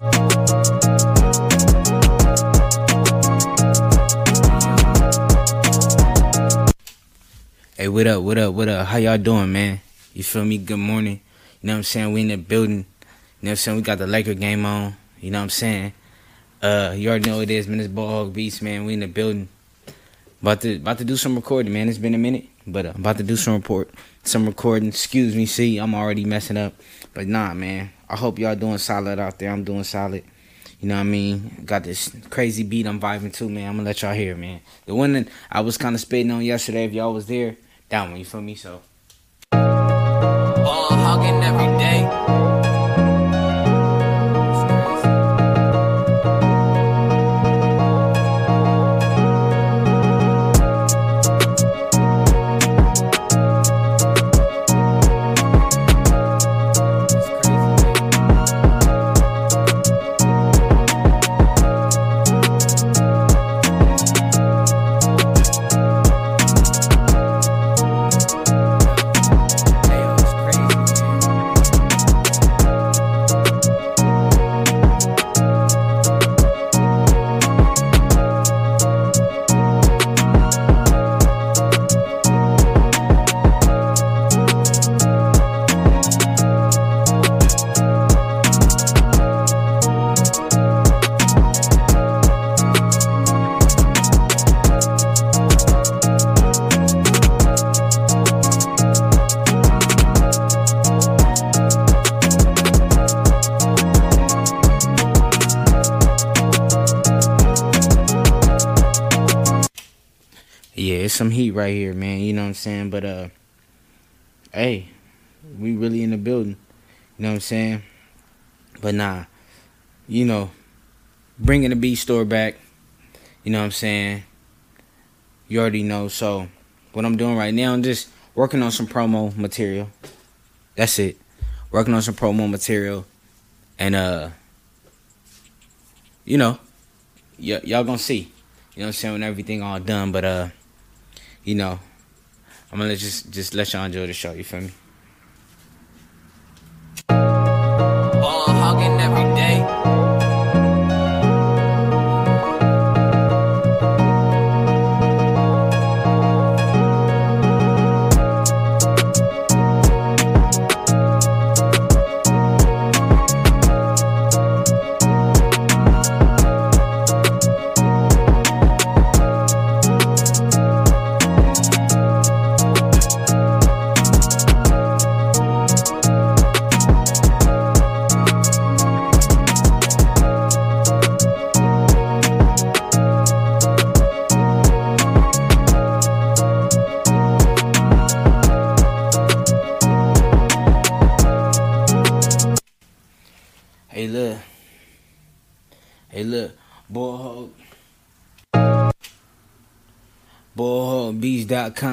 Hey, what up, what up, what up? How y'all doing, man? You feel me? Good morning. You know what I'm saying? We in the building. You know what I'm saying? We got the Laker game on. You know what I'm saying? Uh, you already know what it is, man. It's Ball Hog Beats, man. We in the building. About to about to do some recording, man. It's been a minute, but uh, about to do some report, some recording. Excuse me, see, I'm already messing up, but nah, man. I hope y'all doing solid out there. I'm doing solid. You know what I mean? Got this crazy beat I'm vibing to, man. I'm gonna let y'all hear, man. The one that I was kind of spitting on yesterday, if y'all was there, that one, you feel me? So. Oh, Ball hogging every day. Right here, man. You know what I'm saying? But uh hey, we really in the building. You know what I'm saying? But nah, you know, bringing the B store back. You know what I'm saying? You already know. So, what I'm doing right now, I'm just working on some promo material. That's it. Working on some promo material, and uh, you know, y- y'all gonna see. You know what I'm saying when everything all done. But uh, you know, I'm gonna just just let y'all enjoy the show. You feel me?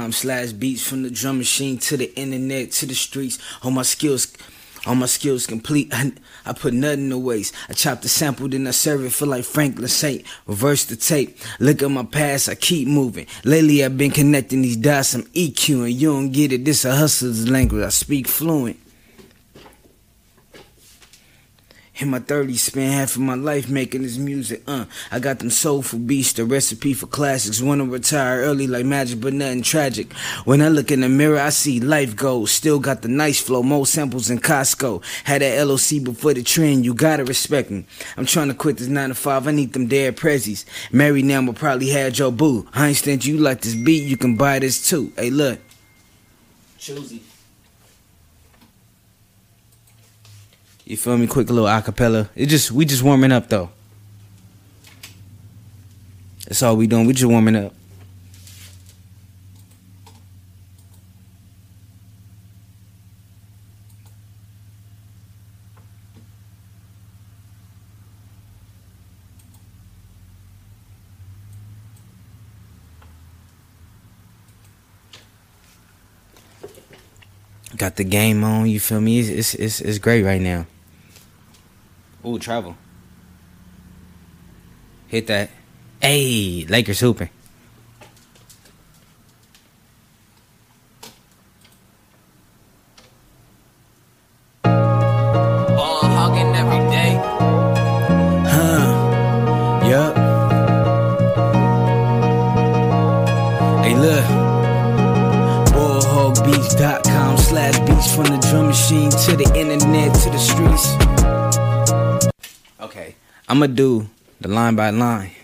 Ballhogbeats.com slash beats from the drum machine to the internet to the streets. All my skills all my skills complete. I, I put nothing to waste. I chop the sample, then I serve it for like Franklin Saint. Reverse the tape. Look at my past, I keep moving. Lately I've been connecting these dots, I'm EQing. You don't get it, this a hustler's language. I speak fluent. In my 30s, spent half of my life making this music. Uh, I got them soulful beats, the recipe for classics. Wanna retire early like magic, but nothing tragic. When I look in the mirror, I see life goals. Still got the nice flow, more samples than Costco. Had that LOC before the trend, you gotta respect me. I'm trying to quit this 9 to 5, I need them dead prezzies. Married now, will probably have your boo. I ain't stand you like this beat, you can buy this too. Hey, look. Choosy. You feel me? Quick little acapella. It just we just warming up though. That's all we doing. We just warming up. Got the game on. You feel me? It's it's it's, it's great right now. Ooh, travel. Hit that. Hey, Lakers hooping. Beach.com slash beach from the drum machine to the internet to the streets gonna do the line by line.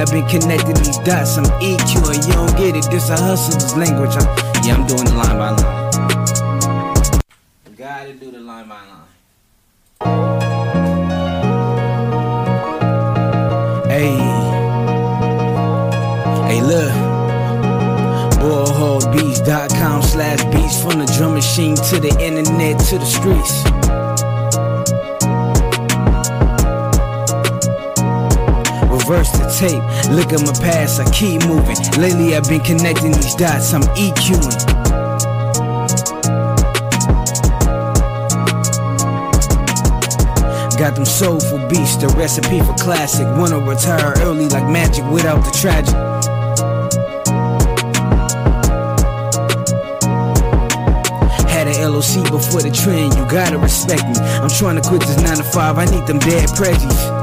I've been connecting these dots. I'm EQ, and you don't get it. This a hustler's language. I'm, yeah, I'm doing the line by line. Tape, look at my past, I keep moving. Lately, I've been connecting these dots, I'm EQing. Got them soulful beats, the recipe for classic. Wanna retire early like magic without the tragic. Had an LOC before the trend, you gotta respect me. I'm trying to quit this 9 to 5, I need them dead prejudice.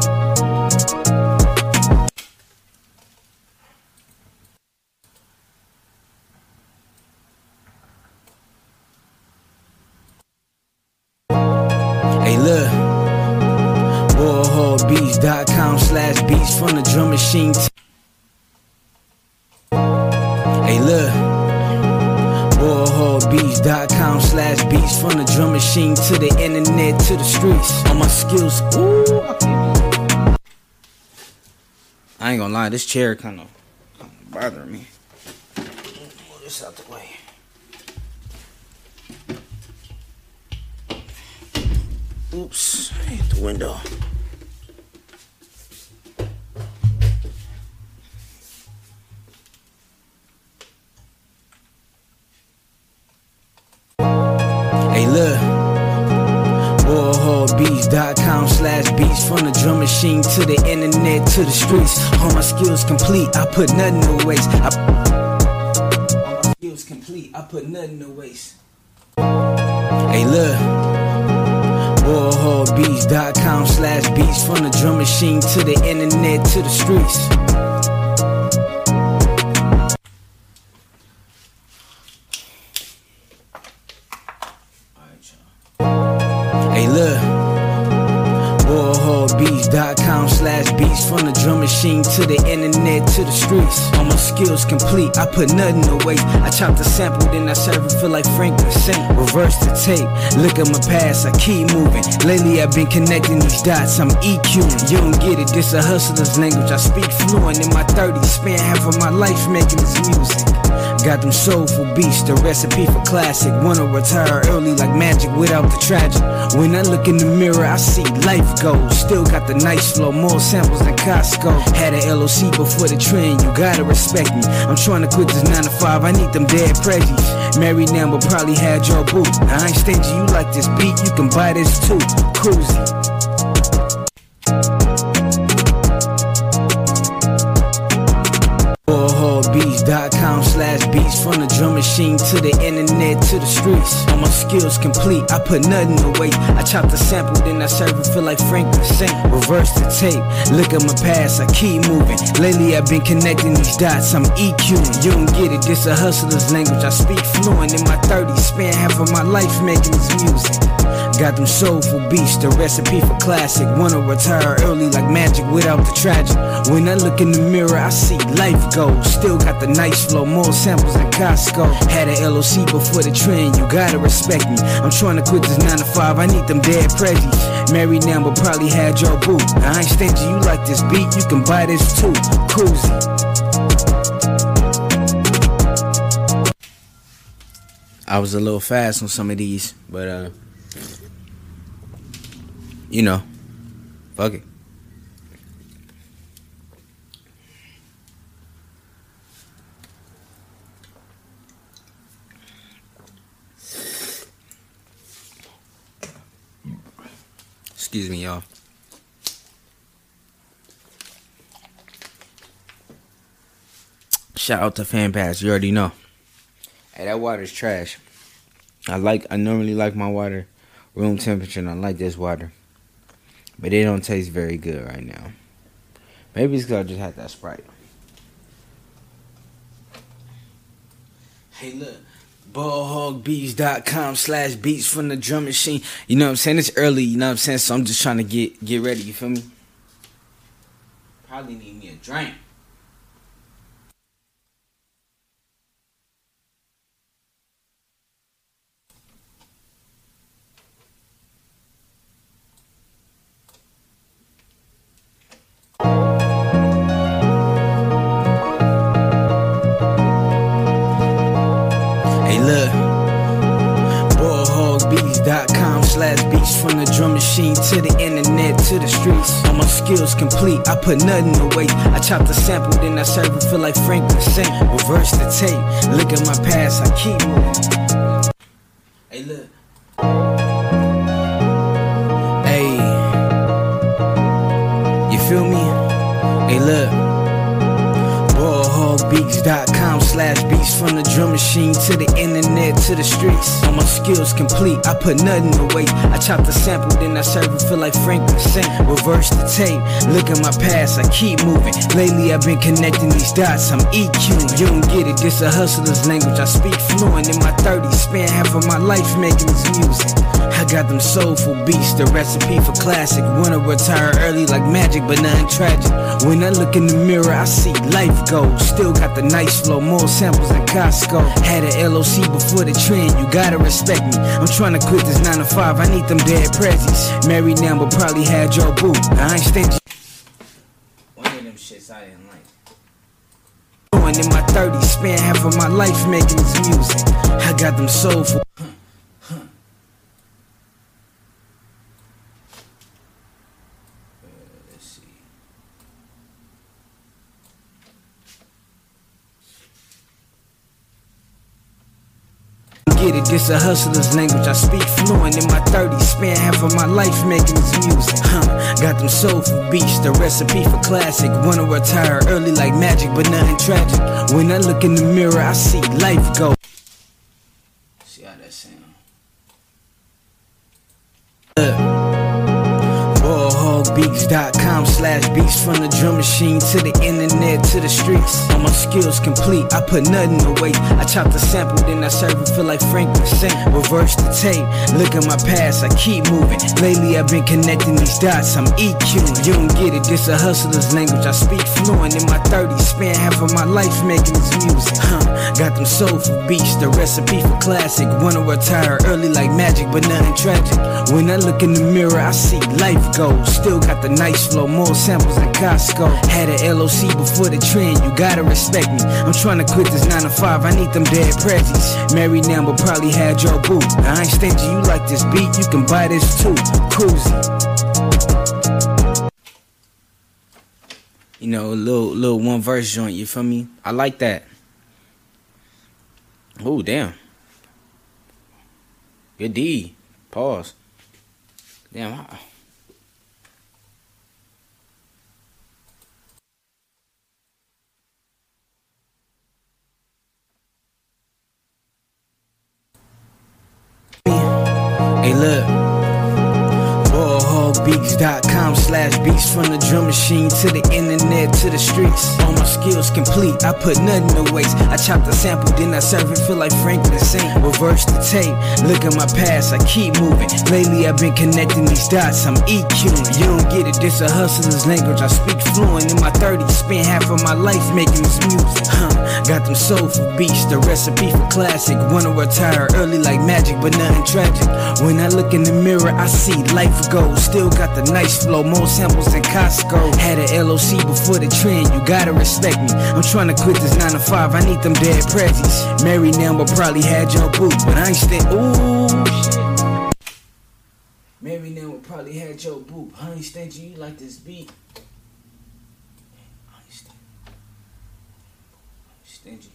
Ballhogbeats.com slash beats from the drum machine. Hey, look. Ballhogbeats.com slash beats from the drum machine to the internet to the streets. All my skills. Ooh. I I ain't gonna lie, this chair kind of bothering me. Move this out the way. Oops, I hit the window. Look. Ballhogbeats.com slash beats from the drum machine to the internet to the streets. All my skills complete, I put nothing to waste. I- All my skills complete, I put nothing to waste. Hey, look. Ballhogbeats.com slash beats from the drum machine to the internet to the streets. Zo machine to the internet to the streets. All my skills complete, I put nothing away. I chop the sample, then I serve it, feel like Franklin Saint. Reverse the tape, look at my past, I keep moving. Lately, I've been connecting these dots, I'm EQing. You don't get it, this a hustler's language. I speak fluent in my 30s, spent half of my life making this music. Got them soulful beats, the recipe for classic. Wanna retire early like magic without the tragic. When I look in the mirror, I see life goes. Still got the nice flow, more samples than Costco. Had a LOC before the trend, you gotta respect me. I'm trying to quit this 9 to 5, I need them dead prejudice. Married now, but probably had your boo. I ain't stingy, you like this beat, you can buy this too. Cruisy. Ballhogbeats.com slash beats from the drum machine to the internet to the streets. All my skills complete, I put nothing away. I chop the sample, then I serve it, feel like Franklin Saint. Reverse the tape, look at my past, I keep moving. Lately I've been connecting these dots, I'm EQing. You don't get it, this a hustler's language. I speak fluent in my 30s, spend half of my life making this music. Got them soulful beats, the recipe for classic. Wanna retire early like magic without the tragic. When I look in the mirror, I see life goes. Still got the nice flow, more samples than Costco. Had an LOC before the trend, you gotta respect me. I'm trying to quit this 9 to 5, I need them dead prezzies. Married now, but probably had your boo. I ain't stingy, you like this beat, you can buy this too. Cruisy. I was a little fast on some of these, but uh you know, fuck it. Excuse me, y'all. Shout out to Fan Pass. You already know. Hey, that water's trash. I like. I normally like my water room temperature, and I like this water, but it don't taste very good right now. Maybe it's because I just had that Sprite. Hey, look. Ballhogbeats.com slash beats from the drum machine. You know what I'm saying? It's early, you know what I'm saying? So I'm just trying to get get ready, you feel me? Probably need me a drink. The drum machine to the internet to the streets. All my skills complete, I put nothing away. I chop the sample, then I serve it, feel like Franklin Saint. Reverse the tape, look at my past, I keep moving. Hey, look. Hey. You feel me? Hey, look. Ballhogbeats.com slash beats from the drum machine to the internet to the streets. All my skills complete, I put nothing away. I chop the sample, then I serve it, feel like Franklin Saint. Reverse the tape, look at my past, I keep moving. Lately I've been connecting these dots, I'm EQ. You don't get it, this a hustler's language. I speak fluent in my 30s, spend half of my life making this music. I got them soulful beats, the recipe for classic. Wanna retire early like magic, but nothing tragic. When I look in the mirror, I see life goes. Still got the nice flow, more samples than Costco. Had an LOC before the trend, you gotta respect me. I'm trying to quit this 9 to 5, I need them dead prezzies. Married now, but probably had your boo. I ain't stingy. One of them shits I didn't like. In my 30s, spent half of my life making this music. I got them soulful. This a hustler's language. I speak fluent in my 30s, spend half of my life making this music. Huh. Got them soulful beats, the recipe for classic. Wanna retire early like magic, but nothing tragic. When I look in the mirror, I see life go. See how that sound. Ballhogbeats.com slash beats from the drum machine to the internet to the streets. All my skills complete, I put nothing away. I chop the sample, then I serve it, feel like Franklin. Reverse the tape, look at my past, I keep moving. Lately I've been connecting these dots, I'm EQ. You don't get it, this a hustler's language. I speak fluent in my 30s, spend half of my life making this music. Huh. Got them soulful beats, the recipe for classic. Wanna retire early like magic, but nothing tragic. When I look in the mirror, I see life goes. Still got the nice flow, more samples than Costco. Had an LOC before the trend, you gotta respect me. I'm trying to quit this 9 to 5, I need them dead prezzies. Married now, but probably had your boo. I ain't stingy, you like this beat, you can buy this too. Cruisy. You know, a little little one verse joint, you feel me? I like that. Oh damn. Good D. Pause. Damn. I- Hey, look. Ballhogbeats.com slash beats from the drum machine to the internet to the streets. All my skills complete, I put nothing to waste. I chop the sample, then I serve it, feel like Franklin Saint. Reverse the tape, look at my past, I keep moving. Lately I've been connecting these dots, I'm EQing. You don't get it, this a hustler's language, I speak fluent. In my 30s, spent half of my life making this music. Huh, got them soulful beats, the recipe for classic. Wanna retire early like magic, but nothing tragic. When I look in the mirror, I see life goes. Still got the nice flow, more samples than Costco. Had a LOC before the trend, you gotta respect me. I'm trying to quit this 9 to 5, I need them dead prezzies. Married now, but probably had your boo, but I ain't stay. Ooh, shit. Married now, probably had your boo. Honey, stingy, you like this beat? Honey, stingy. Stingy.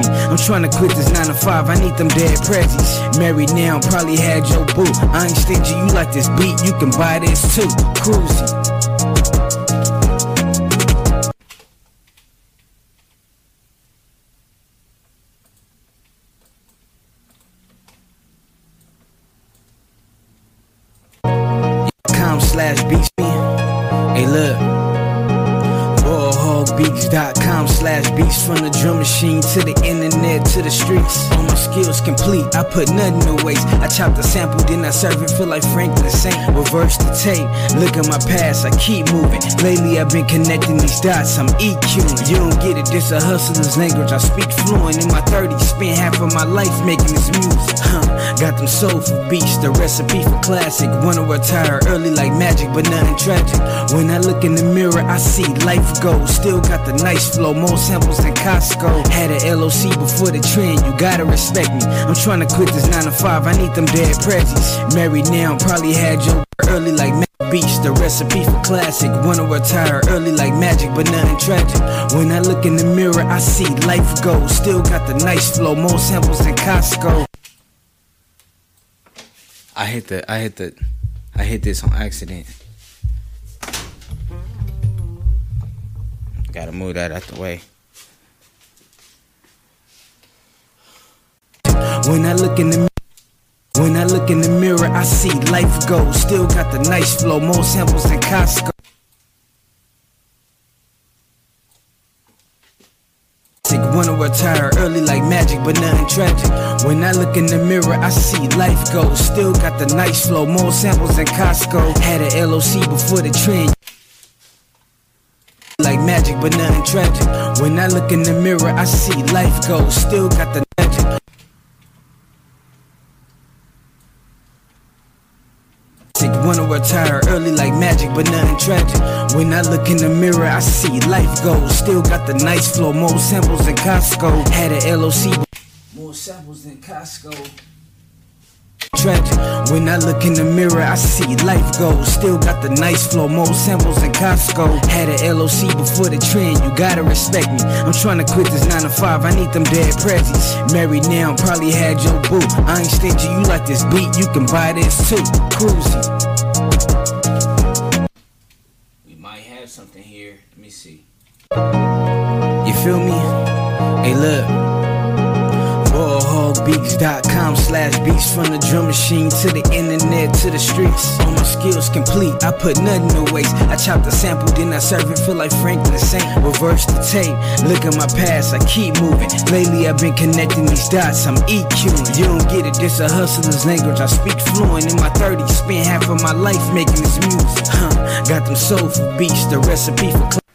I'm trying to quit this 9 to 5, I need them dead prezzies. Married now, probably had your boo. I ain't stingy, you like this beat, you can buy this too. Cruisy. com slash. Hey, look. Ballhogbeats.com slash beats from the drum machine to the internet it to the streets. All my skills complete, I put nothing to waste. I chop the sample, then I serve it, feel like Franklin Saint. Reverse the tape, look at my past, I keep moving. Lately I've been connecting these dots, I'm EQing. You don't get it, this a hustler's language, I speak fluent. In my 30s, spent half of my life making this music. Huh, got them soulful beats, the recipe for classic. Wanna retire early like magic, but nothing tragic. When I look in the mirror, I see life goes. Still got the nice flow, more samples than Costco. Had a LOC before the trend, you gotta respect me. I'm trying to quit this 9 to 5, I need them dead prezzies. Married now, probably had your early like Mac Beats, the recipe for classic. Wanna retire early like magic, but nothing tragic. When I look in the mirror, I see life goes. Still got the nice flow, more samples than Costco. I hit the, I hit the, I hit this on accident. Gotta move that out the way. When I look in the when I look in the mirror, I see life go. Still got the nice flow, more samples than Costco. Wanna retire early like magic, but nothing tragic. When I look in the mirror, I see life go. Still got the nice flow, more samples than Costco. Had a LOC before the trend. Like magic, but nothing tragic. When I look in the mirror, I see life go. Still got the magic. Wanna retire early like magic, but nothing tragic. When I look in the mirror, I see life goes. Still got the nice flow, more samples than Costco. Had a LOC, more samples than Costco. Tragic. When I look in the mirror, I see life goes. Still got the nice flow, more samples than Costco. Had a LOC before the trend, you gotta respect me. I'm trying to quit this 9 to 5, I need them dead prezzies. Married now, probably had your boo. I ain't stingy, you like this beat, you can buy this too. Cruising. We might have something here. Let me see. You feel me? Hey, look. Ballhogbeats.com slash beats from the drum machine to the internet to the streets. All my skills complete, I put nothing to waste. I chop the sample, then I serve it, feel like Franklin the Saint. Reverse the tape, look at my past, I keep moving. Lately I've been connecting these dots, I'm EQing. You don't get it, this a hustler's language, I speak fluent. In my 30s, spent half of my life making this music. Huh, got them soulful beats, the recipe for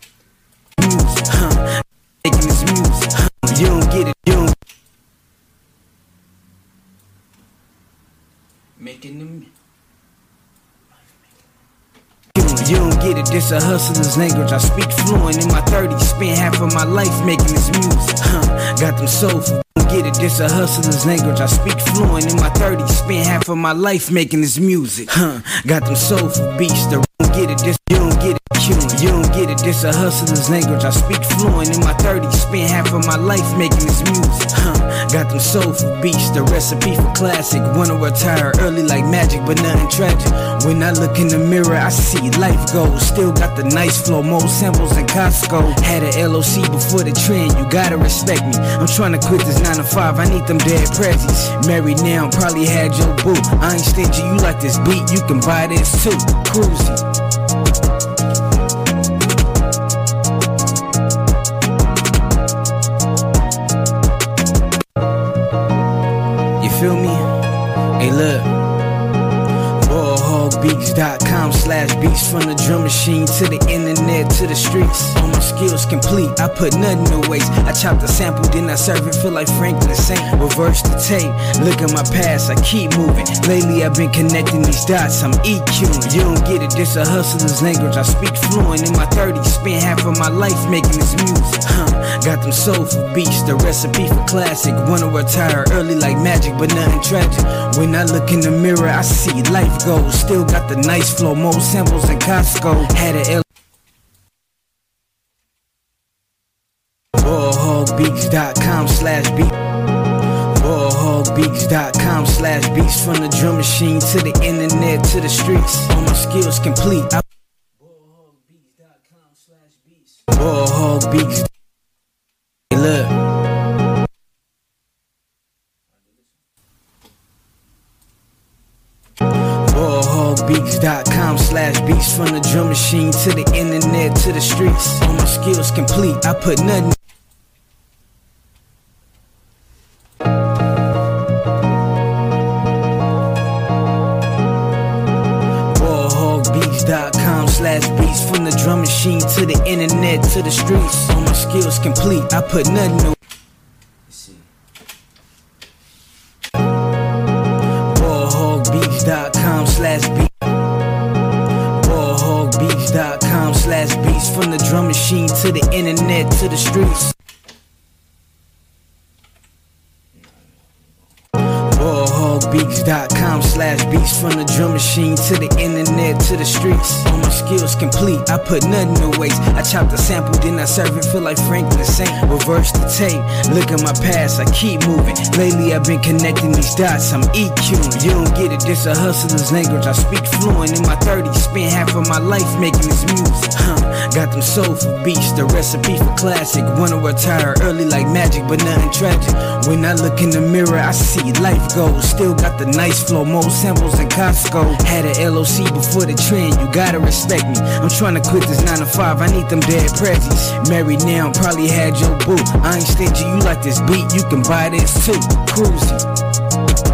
You don't get it, this a hustler's language. I speak fluent in my 30s, spent half of my life making this music. Huh, got them soulful. Don't get it, this a hustler's language. I speak fluent in my 30s, spent half of my life making this music. Huh, got them soulful beats. The don't get it, this you don't get it. Queuing. You don't get it, this a hustler's language. I speak fluent in my 30s, spent half of my life making this music. Huh. Got them soulful beats, the recipe for classic. Wanna retire early like magic, but nothing tragic. When I look in the mirror, I see life goes. Still got the nice flow, more samples than Costco. Had a LOC before the trend, you gotta respect me. I'm trying to quit this 9 to 5, I need them dead prezzies. Married now, probably had your boo. I ain't stingy, you like this beat, you can buy this too. Cruisy. You feel me? Hey, look. Ballhogbeats.com slash beats from the drum machine to the internet to the streets. All my skills complete, I put nothing to waste. I chop the sample, then I serve it, feel like Franklin Saint. Reverse the tape, look at my past, I keep moving. Lately I've been connecting these dots, I'm EQing. You don't get it, this a hustler's language. I speak fluent in my 30s, spent half of my life making this music. Huh. Got them soulful beats, the recipe for classic. Wanna retire early like magic, but nothing tragic. When I look in the mirror, I see life goes. Still got the nice flow, more samples in Costco. Had a L. Ballhogbeats.com slash beat. Ballhogbeats.com slash beats from the drum machine to the internet to the streets. All my skills complete. I- Ballhogbeats.com slash beats. Ballhogbeats. Hey, look. From the drum machine to the internet to the streets. All my skills complete. I put nothing. Ballhogbeats.com slash beats from the drum machine to the internet to the streets. All my skills complete. I put nothing. No- I put nothing to waste. I chop the sample, then I serve it, feel like Franklin Saint. Reverse the tape, look at my past, I keep moving. Lately I've been connecting these dots, I'm EQing. You don't get it, this a hustler's language. I speak fluent in my 30s, spent half of my life making this music. Huh. Got them soulful beats, the recipe for classic. Wanna retire early like magic, but nothing tragic. When I look in the mirror, I see life goes. Still got the nice flow, more samples than Costco. Had a LOC before the trend, you gotta respect me. I'm trying to quit this 9 to 5, I need them dead prezzies. Married now, probably had your boo. I ain't stingy, you like this beat, you can buy this too. Cruisy.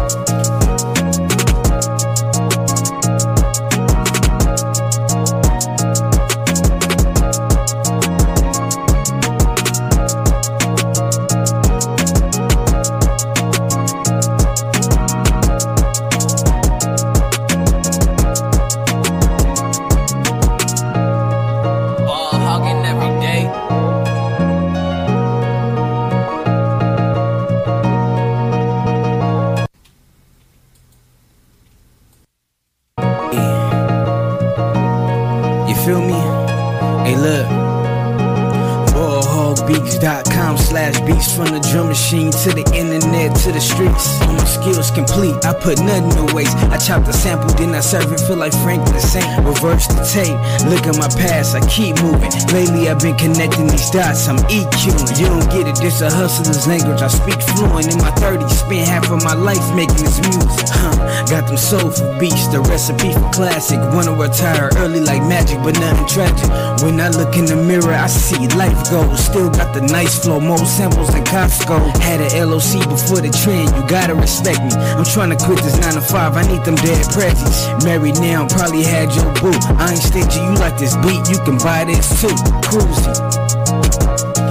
I put nothing to waste. I chop the sample, then I serve it, feel like Franklin Saint. Reverse the tape, look at my past, I keep moving. Lately I've been connecting these dots, I'm EQing. You don't get it, this a hustler's language. I speak fluent in my 30s, spent half of my life making this music. Huh. Got them soulful beats, the recipe for classic. Wanna retire early like magic, but nothing tragic. When I look in the mirror, I see life goes. Still got the nice flow, more samples than Costco. Had a LOC before the trend, you gotta respect me. I'm trying to quit this 9 to 5, I need them dead presents. Married now, probably had your boo. I ain't stingy, you like this beat, you can buy this too. Cruisy.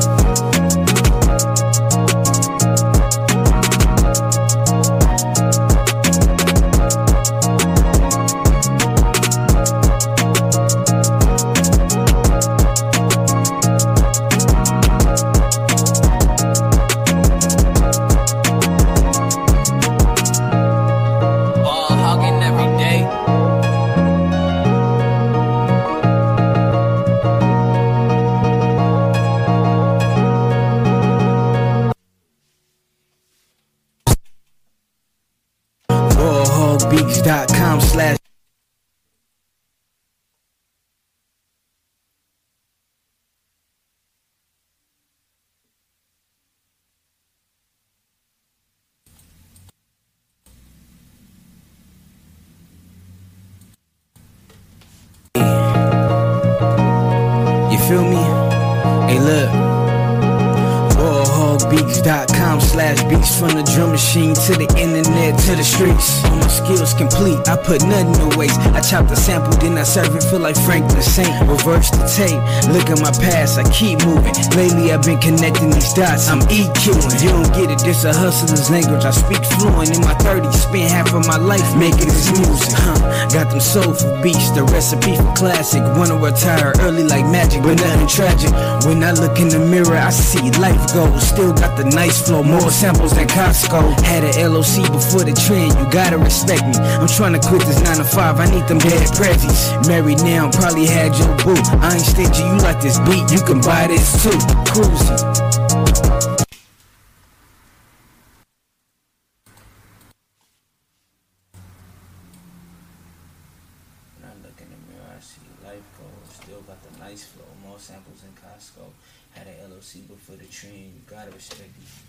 From the machine to the internet to the streets. All my skills complete, I put nothing to waste. I chop the sample, then I serve it, feel like Frank the Saint. Reverse the tape, look at my past, I keep moving. Lately I've been connecting these dots, I'm EQing. You don't get it, this a hustler's language. I speak fluent in my 30s, spent half of my life making this music. Huh. Got them soulful beats, the recipe for classic. Wanna retire early like magic, but nothing tragic. When I look in the mirror, I see life goals. Still got the nice flow, more samples than Costco. Had a LOC before the trend, you gotta respect me. I'm trying to quit this 9 to 5, I need them dead prezzies. Married now, probably had your boo. I ain't stingy, you like this beat, you can buy this too. Cruising. When I look in the mirror, I see life goals. Still got the nice flow, more samples than Costco. Had a LOC before the trend, you gotta respect it.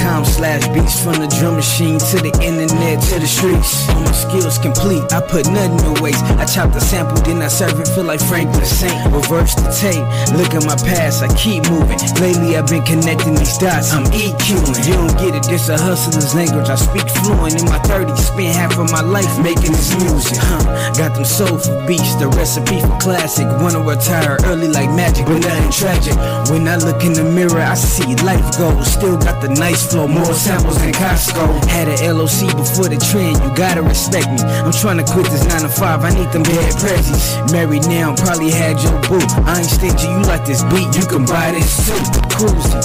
Warhogbeats.com slash beats from the drum machine to the internet to the streets. All my skills complete, I put nothing to waste. I chop the sample, then I serve it, feel like Frank the Saint. Reverse the tape, look at my past, I keep moving. Lately I've been connecting these dots, I'm EQing. You don't get it, this a hustler's language. I speak fluent in my 30s, spent half of my life making this music. Huh. Got them soulful beats, the recipe for classic. Wanna retire early like magic, but nothing tragic. When I look in the mirror, I see life goals. Still got the nice flow, more samples than Costco. Had a LOC before the trend, you gotta respect me. I'm trying to quit this 9 to 5, I need them dead prezzies. Married now, probably had your boo. I ain't stingy, you like this beat, you can buy this too. Cruising.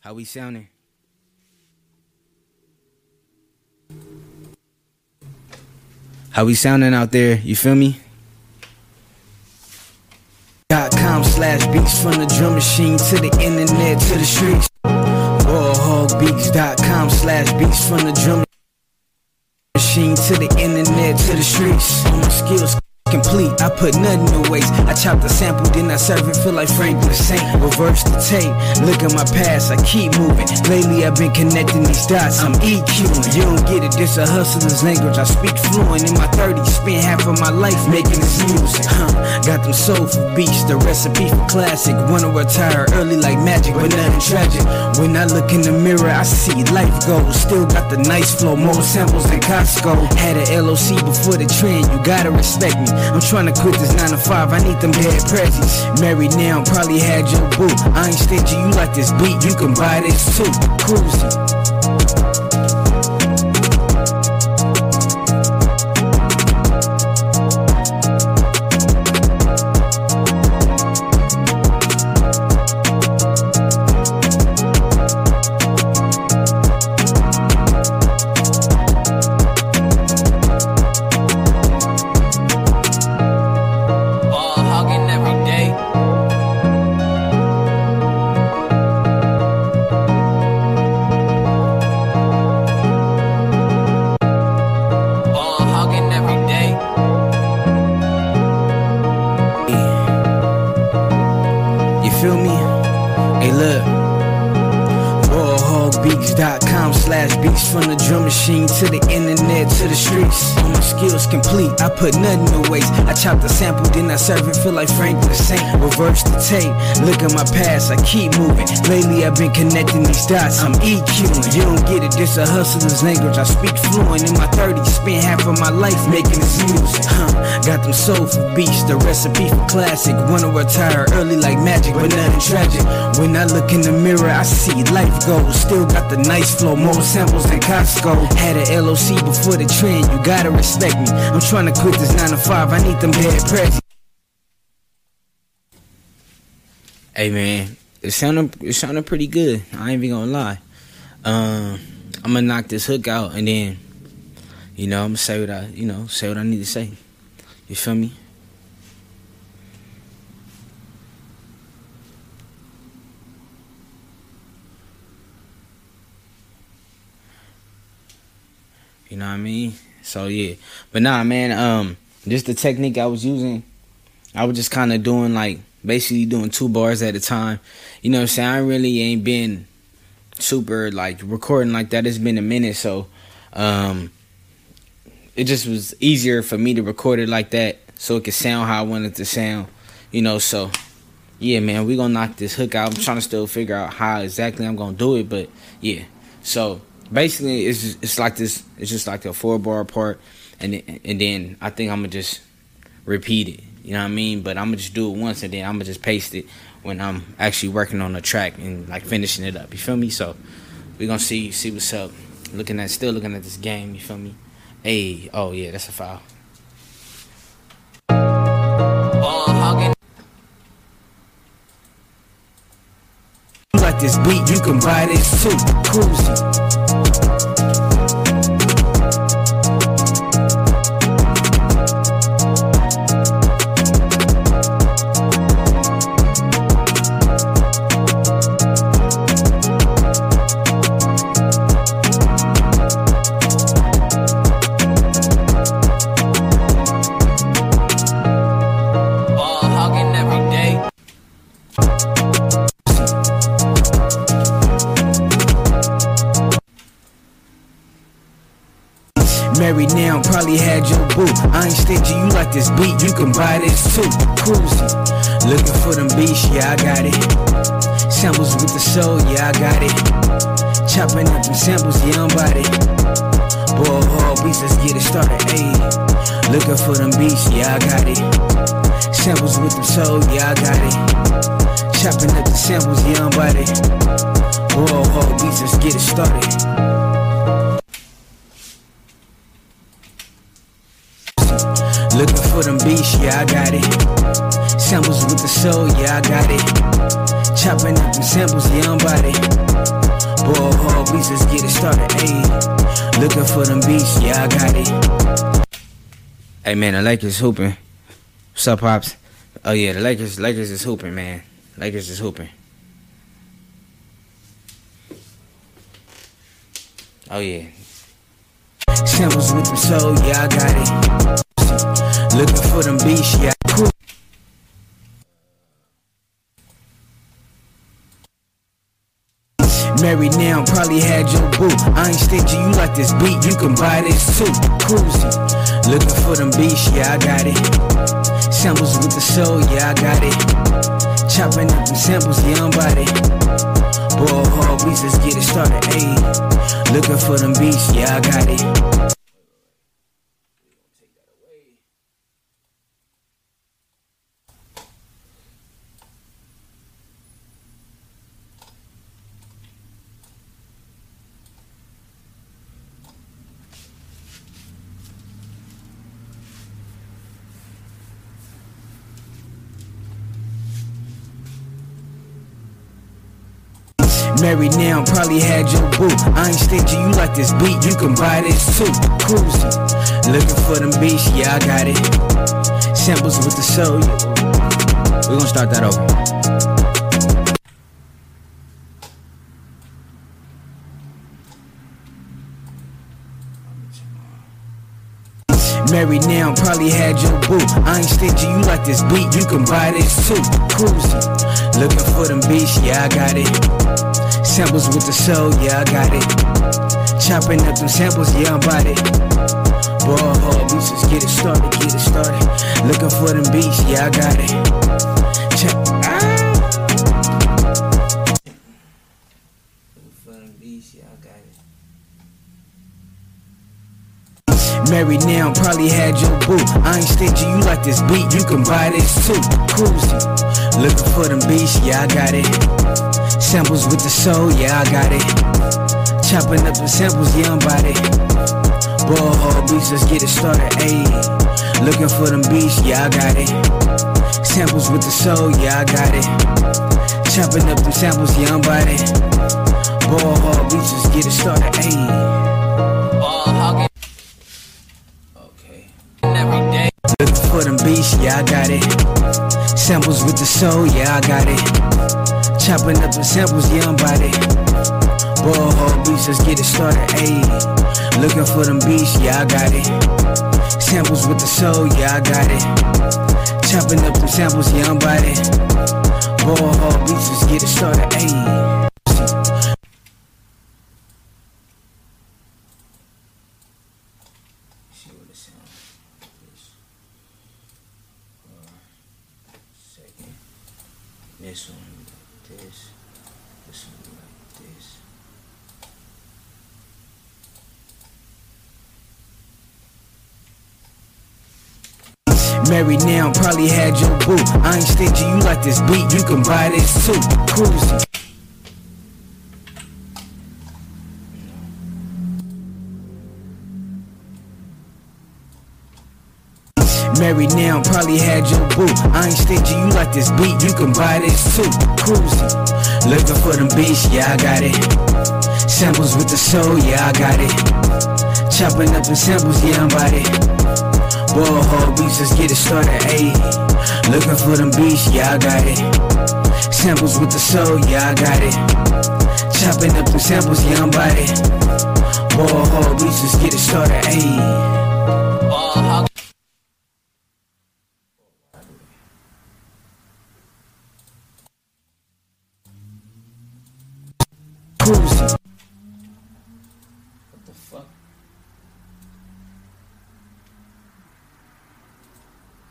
How we sounding? How we sounding out there? You feel me? Dot com slash beats from the drum machine to the internet to the streets. Warhogbeats.com slash beats from the drum machine to the internet to the streets. All my skills complete, I put nothing to waste. I chop the sample, then I serve it, feel like Frank the Saint. Reverse the tape, look at my past, I keep moving. Lately I've been connecting these dots, I'm EQing. You don't get it, this a hustler's language. I speak fluent in my 30s, spent half of my life making this music. Huh. Got them soulful beats, the recipe for classic. Wanna retire early like magic, but nothing tragic. When I look in the mirror, I see life goals. Still got the nice flow, more samples than Costco. Had a LOC before the trend, you gotta respect me. I'm trying to quit this 9 to 5, I need them dead presents. Married now, probably had your boo. I ain't stingy, you like this beat, you can buy this too. Cruising. Feel me? Hey, look. Warhogbeats.com slash beats from the drum machine to the internet to the streets. All my skills complete, I put nothing to waste. I chop the sample, then I serve it, feel like Frank the Saint. Reverse the tape, look at my past, I keep moving. Lately I've been connecting these dots, I'm EQing. You don't get it, this a hustler's language. I speak fluent in my 30s, spent half of my life making this music. Huh. Got them soulful beats, the recipe for classic. Wanna retire early like magic, but nothing tragic. When I look in the mirror, I see life goals. Still got the nice flow, more samples than Costco. Had a LOC before the trend, you gotta respect me. I'm trying to quit this 9 to 5, I need them dead prezzies. Hey man, it sounded it sounded pretty good. I ain't even gonna lie. Um, I'm gonna knock this hook out and then, you know, I'm gonna say what I you know say what I need to say. You feel me? You know what I mean? So yeah. But nah man, um just the technique I was using, I was just kinda doing like basically doing two bars at a time. You know what I'm saying? I really ain't been super like recording like that. It's been a minute, so um it just was easier for me to record it like that so it could sound how I wanted to sound. You know, so yeah, man, we gonna knock this hook out. I'm trying to still figure out how exactly I'm gonna do it, but yeah. So basically, it's just, it's like this. It's just like a four bar part, and and then I think I'm gonna just repeat it. You know what I mean? But I'm gonna just do it once, and then I'm gonna just paste it when I'm actually working on the track and like finishing it up. You feel me? So we're gonna see see what's up. Looking at still looking at this game. You feel me? Hey, oh yeah, that's a foul. Like this beat, you can buy this too. Cruising. Every day. Married now, probably had your boo. I ain't stingy, you like this beat, you can buy this too. Cruising. Looking for them beats, yeah, I got it. Samples with the soul, yeah, I got it. Chopping up them samples, yeah, I'm about it. Boy, hard beats, let's get it started, ayy. Looking for them beats, yeah, I got it. Samples with the soul, yeah, I got it. Chopping up the samples, yeah, I'm about it. Hard beats, let's get it started. For them beats, yeah, I got it. Samples with the soul, yeah, I got it. Chopping up them samples, yeah, I'm about it. Boy, hard beats, let's get it started, ayy. Looking for them beats, yeah, I got it. Hey man, the Lakers hooping. What's up, pops? Oh yeah, the Lakers, Lakers is hooping, man. Lakers is hooping. Oh yeah, Samples with the soul, yeah, I got it. Looking for them beats, yeah. Married now, probably had your boo. I ain't stingy, you like this beat, you can buy this too. Cruising. Looking for them beats, yeah, I got it. Samples with the soul, yeah, I got it. Chopping up them samples, yeah, I'm about it. Boy, hard beats, let's get it started, ayy. Looking for them beats, yeah, I got it. Married now, probably had your boo. I ain't stingy, you like this beat, you can buy this too. Cruising. Looking for them beats, yeah, I got it. Samples with the soul, yeah. we gonna start that over. Married now, probably had your boo. I ain't stingy, you like this beat, you can buy this too. Cruising. Looking for them beats, yeah, I got it. Samples with the soul, yeah, I got it. Chopping up them samples, yeah, I'm about it. Boy, hard beats, let's get it started, get it started. Looking for them beats, yeah, I got it. Chop, ah. For them beats, yeah, I got it. Married now, probably had your boo. I ain't stingy, you like this beat, you can buy this too. Cruising. Looking for them beats, yeah, I got it. Samples with the soul, yeah, I got it. Chopping up the samples, yeah, I'm about it. Boy, hard beats, let's get it started, ayy. Looking for them beats, yeah, I got it. Samples with the soul, yeah, I got it. Chopping up them samples, yeah, I'm about it. Boy, hard beats, let's get it started, ayy. Ball hogging Okay. every day. Looking for them beats, yeah, I got it. Samples with the soul, yeah, I got it. Chopping up the samples, yeah, I'm about it. Hard beats, let's get it started, ayy. Looking for them beats, yeah, I got it. Samples with the soul, yeah, I got it. Chopping up them samples, yeah, I'm about it. Hog beats, let's get it started, ayy. See what it sounds like this. Uh, second. This one like this. This one like this. Married now, probably had your boo. I ain't stingy, you like this beat, you can buy this too. Cruising. Married now, probably had your boo. I ain't stingy, you like this beat, you can buy this too. Cruising. Looking for them beats, yeah, I got it. Samples with the soul, yeah, I got it. Chopping up the samples, yeah, I'm about it. Ball hog beats, let's get it started, ayy. Looking for them beats, yeah, I got it. Samples with the soul, yeah, I got it. Chopping up the samples, yeah, I'm about it. Ball beats, let's get it started, ayy. Cruising. What the fuck?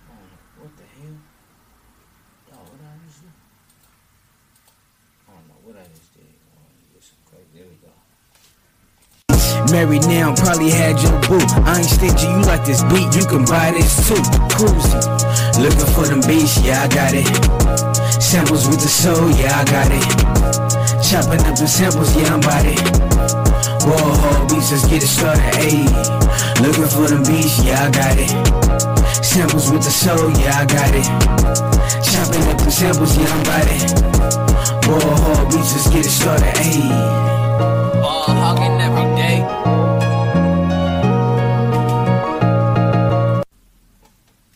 Oh, what the hell? Yo, what I just do? I don't know what I just did. Oh, this is crazy. There we go. Married now, probably had your boo. I ain't stingy, you like this beat, you can buy this too. Cruising. Looking for them beats, yeah, I got it. Samples with the soul, yeah, I got it. Chopping up the samples, yeah, I'm about it. Ball hog beats, let's get it started, ayy. Looking for them beats, yeah, I got it. Samples with the soul, yeah, I got it. Chopping up the samples, yeah, I'm about it. Ball hog beats, let's get it started, ayy. Ball hogging every day.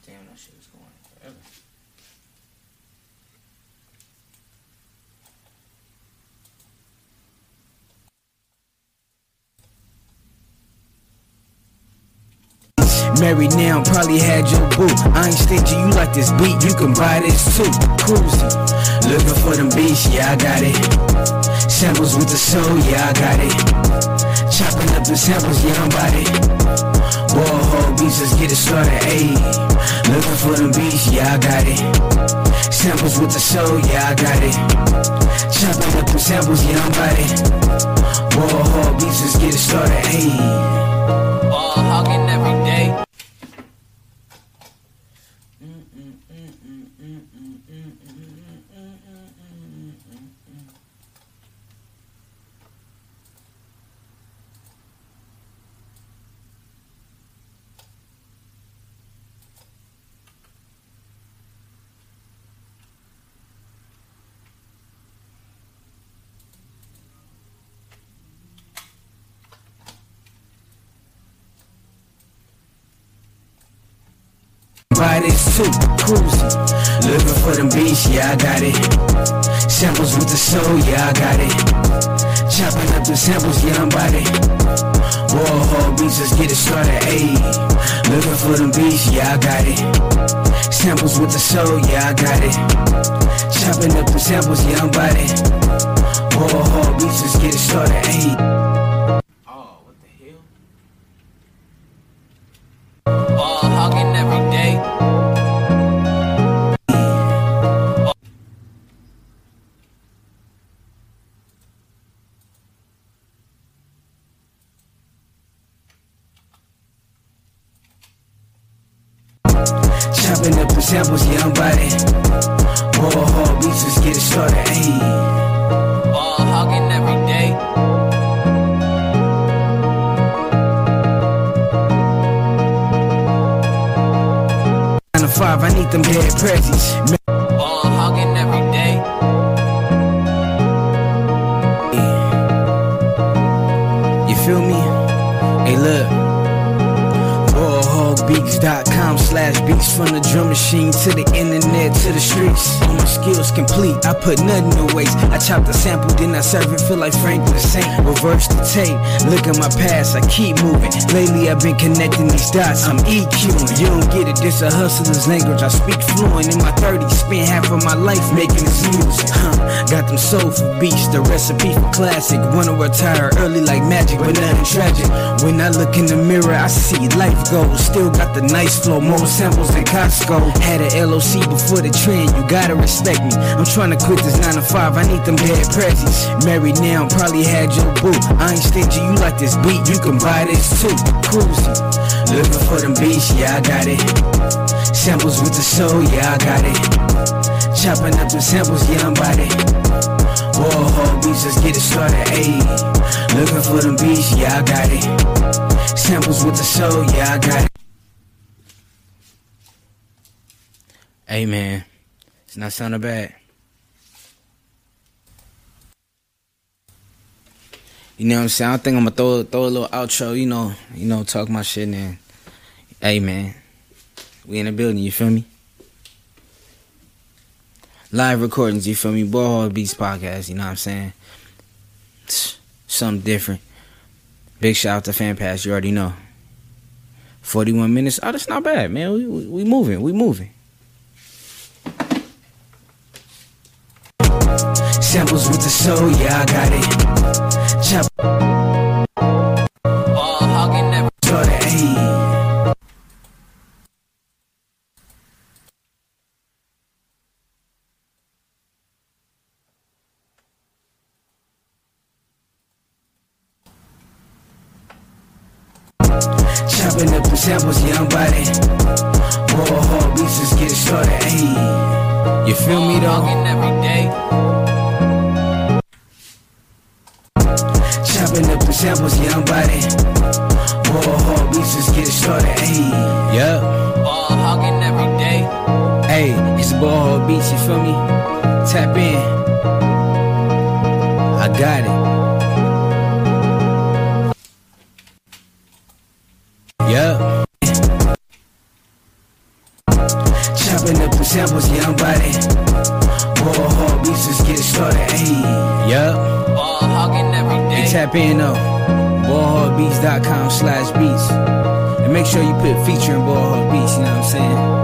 Damn, that shit was going forever. Married now, probably had your boo. I ain't stingy, you like this beat, you can buy this too. Cruising. Looking for them beats, yeah, I got it. Samples with the soul, yeah, I got it. Chopping up the samples, yeah, I'm about it. Hog beats, let's get it started, ayy. Looking for them beats, yeah, I got it. Samples with the soul, yeah, I got it. Chopping up the samples, yeah, I'm about it. Hog beats, let's get it started, ayy. Ball hogging every day. This too, cruising. Looking for them beats, yeah, I got it. Samples with the soul, yeah, I got it. Chopping up the samples, yeah, I'm about it. Ball hog beats, let's get it started, ayy. Looking for them beats, yeah, I got it. Samples with the soul, yeah, I got it. Chopping up the samples, yeah, I'm about it. Ball hog beats, let's get it started, ayy. Oh, what the hell? Ball hogging. Chopping up the samples, yeah, I'm. Ball hog beats, let's get it started, ayy. Need them dead prezzies. Ball hogging every day. You feel me? Hey, look. Ballhogbeats.com slash beats from the drum machine to the internet to the streets. All my skills complete, I put nothing to waste. I chop the sample, then I serve it, feel like Franklin Saint. Reverse the tape, look at my past, I keep moving. Lately I've been connecting these dots, I'm EQing. You don't get it, this a hustler's language. I speak fluent in my 30s, spent half of my life making this music. Huh. Got them soulful beats, the recipe for classic. Wanna retire early like magic, but nothing tragic. When I look in the mirror, I see life goals. Still got the nice flow, more samples than Costco. Had a LOC before the trend, you gotta respect me. I'm trying to quit this 9 to 5, I need them dead presents. Married now, probably had your boo. I ain't stingy, you like this beat, you can buy this too. Cruising, looking for them beats, yeah, I got it. Samples with the soul, yeah, I got it. Chopping up the samples, yeah, I'm about it. Whoa, beats, let's get it started, ayy. Looking for them beats, yeah, I got it. Samples with the soul, yeah, I got Hey man, it's not sounding bad. You know what I'm saying? I think I'm gonna throw throw a little outro. You know, you know, talk my shit and hey man, we in the building. You feel me? Live recordings. You feel me? Ball Beats podcast. You know what I'm saying? Something different. Big shout out to Fan Pass. You already know. 41 minutes. Oh, that's not bad, man. We we, we moving. We moving. Samples with the soul, yeah, I got it. Chop Ball hogging every started, ayy. Chopping up the samples, yeah, I'm about it. Raw hard beats, let's get started, ayy. You feel me though? every day. Samples, yeah, I'm about it. Raw hard beats, let's get started, ayy. Yup. Ball hogging every day. Hey, it's ball beats. You feel me? Tap in. I got it. Ballhogbeats.com slash beats. And make sure you put featuring Ballhog Beats, you know what I'm saying?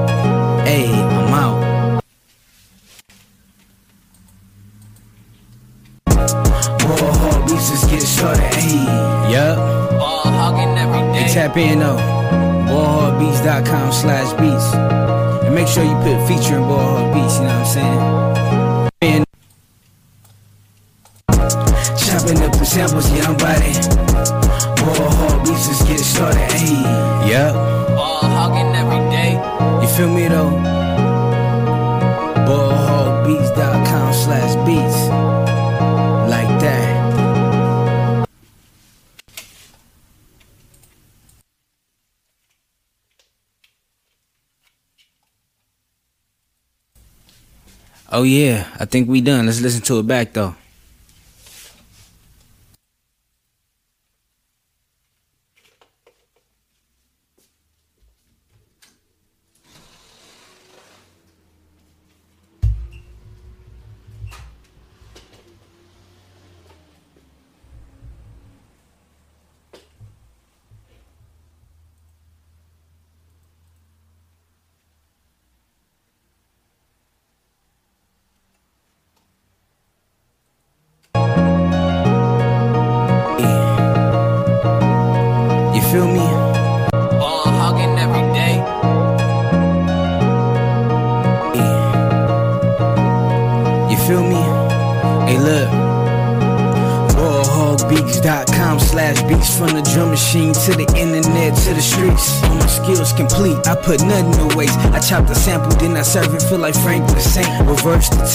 Yeah, I think we done. Let's listen to it back though.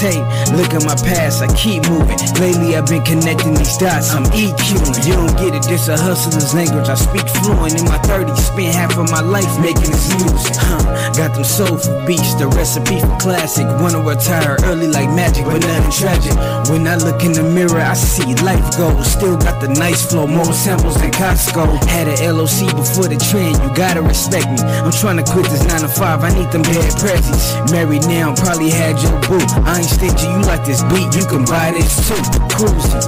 Tape, look at my past, I keep moving. Lately I've been connecting these dots, I'm EQing. You don't get it, this a hustler's language. I speak fluent in my 30s, spent half of my life making this music. Huh. Got them soulful beats, the recipe for classic. Wanna retire early like magic, but nothing tragic. When I look in the mirror, I see life goals. Still got the nice flow, more samples than Costco. Had a LOC before the trend, you gotta respect me. I'm trying to quit this 9 to 5, I need them bad presents. Married now, probably had your boo. I ain't stingy, you like this beat, you can buy this too. Cruising,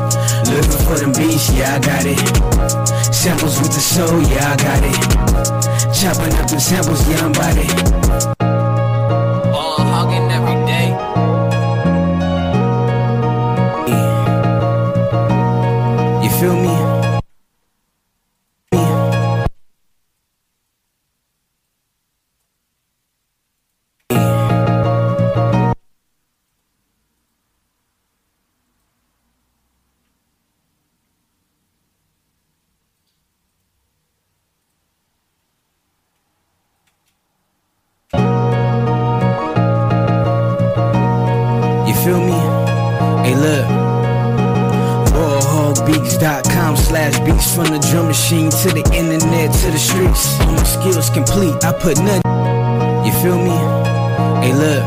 looking for them beats, yeah, I got it. Samples with the soul, yeah, I got it. Chopping up the samples, yeah, I'm about it. I put nothing. You feel me? Hey, look.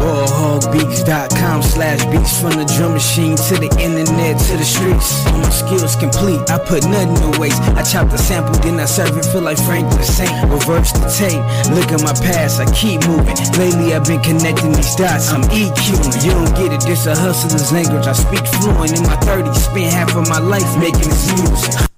Ballhogbeats.com slash beats from the drum machine to the internet to the streets. All my skills complete, I put nothing to waste. I chop the sample, then I serve it, feel like Franklin Saint. Reverse the tape, look at my past, I keep moving. Lately I've been connecting these dots, I'm EQing. You don't get it, this a hustler's language. I speak fluent in my 30s, spent half of my life making this music.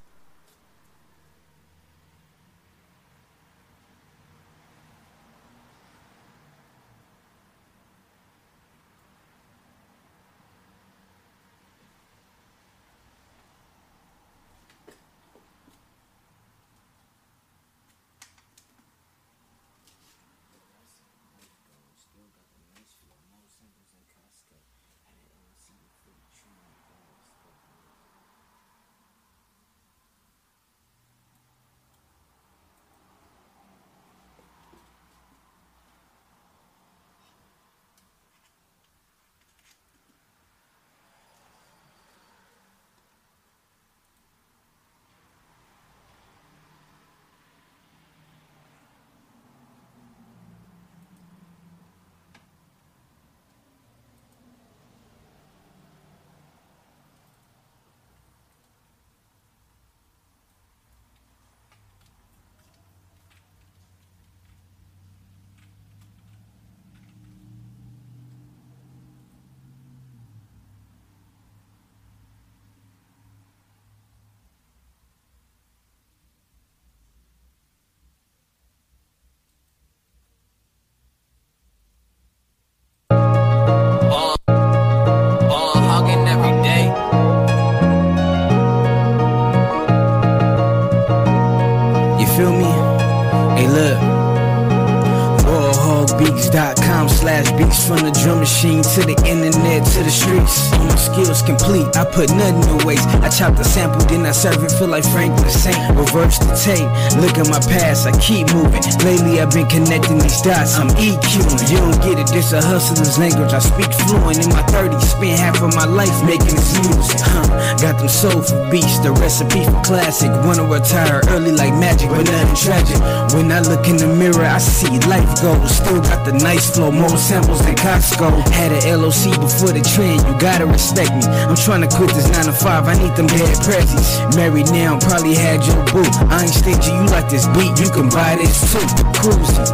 Streets. Skills complete, I put nothing to waste. I chop the sample, then I serve it, feel like Franklin Saint. Reverse the tape, look at my past, I keep moving. Lately I've been connecting these dots, I'm EQing. You don't get it, this a hustler's language. I speak fluent in my 30s, spent half of my life making this music. Huh. Got them soulful beats, the recipe for classic. Wanna retire early like magic, but nothing tragic. When I look in the mirror, I see life goals. Still got the nice flow, more samples than Costco. Had a LOC before the trend, you gotta respect me. I'm trying to quit this 9 to 5, I need them bad prezzies. Married now, probably had your boo. I ain't stingy, you like this beat, you can buy this too. Cruising,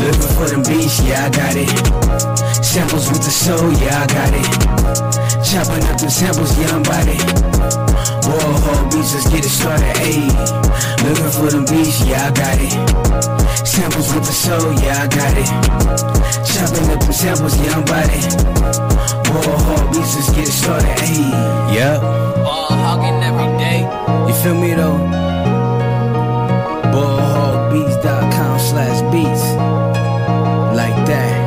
looking for them beats, yeah, I got it. Samples with the soul, yeah, I got it. Chopping up the samples, yeah, I'm about it. Ball hog beats, let's get it started, ayy. Looking for them beats, yeah, I got it. Samples with the soul, yeah, I got it. Chopping up the samples, yeah, I'm about it. Ball hog beats, let's get started, ayy. Yep, Ball hogging every day. you feel me though? Ballhogbeats.com slash beats. Like that.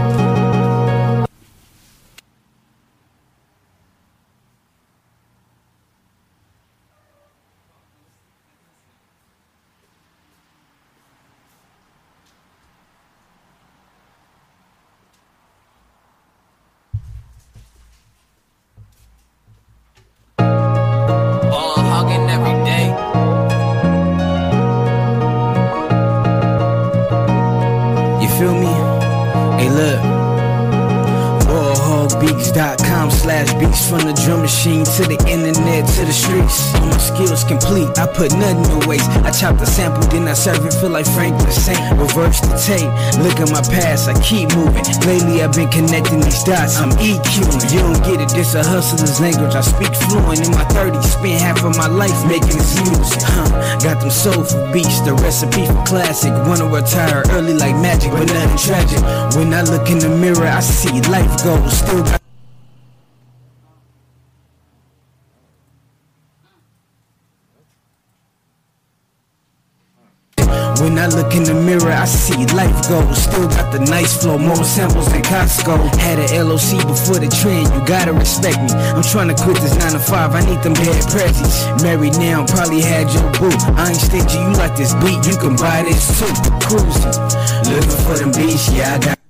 Put nothing to waste. I chop the sample, then I serve it, feel like Franklin Saint. Reverse the tape, look at my past, I keep moving. Lately I've been connecting these dots, I'm EQing. You don't get it, this a hustler's language. I speak fluent in my 30s, spent half of my life making this music. Huh, got them soulful beats, the recipe for classic. Wanna retire early like magic, but nothing tragic. When I look in the mirror, I see life goals. Still got When I look in the mirror, I see life goals. Still got the nice flow, more samples than Costco. Had a LOC before the trend, you gotta respect me. I'm trying to quit this 9 to 5, I need them dead prezzies. Married now, probably had your boo. I ain't stingy, you like this beat, you can buy this too. Cruising, looking for them beats, yeah, I got.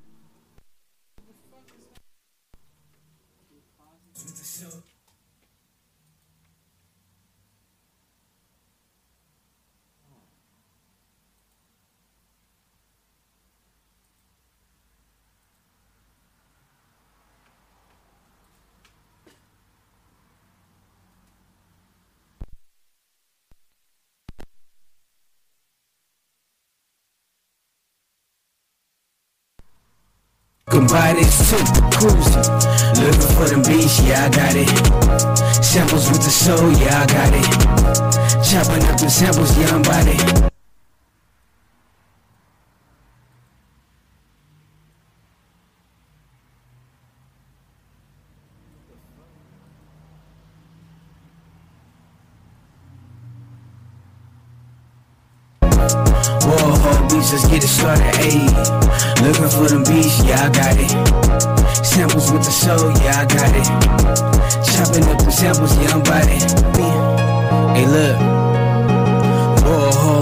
Buy this too, cruising. Looking for them beats, yeah, I got it. Samples with the soul, yeah, I got it. Chopping up the samples, yeah, I'm about beats, let's get it started, ayy. Looking for them beats, yeah, I got it. Samples with the soul, yeah, I got it. Chopping up the samples, yeah, I'm about it. Hey, look.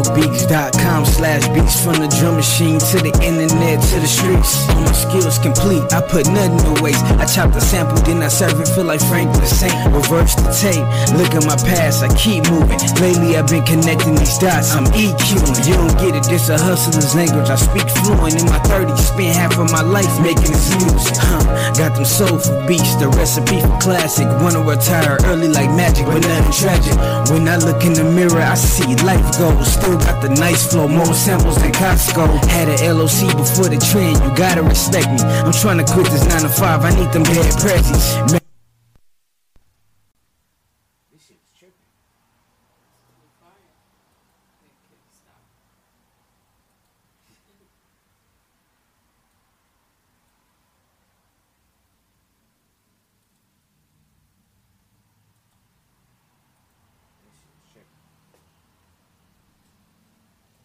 Ballhogbeats.com slash beats from the drum machine to the internet to the streets. All my skills complete, I put nothing to waste. I chop the sample, then I serve it, feel like Franklin the Saint. Reverse the tape, look at my past, I keep moving. Lately I've been connecting these dots, I'm EQing. You don't get it, this a hustler's language. I speak fluent in my 30s, spent half of my life making this music. Huh, got them soulful beats, the recipe for classic. Wanna retire early like magic, but nothing tragic. When I look in the mirror, I see life goals. Got the nice flow, more samples than Costco. Had a LOC before the trend, you gotta respect me. I'm trying to quit this 9 to 5, I need them dead prezzies. Man,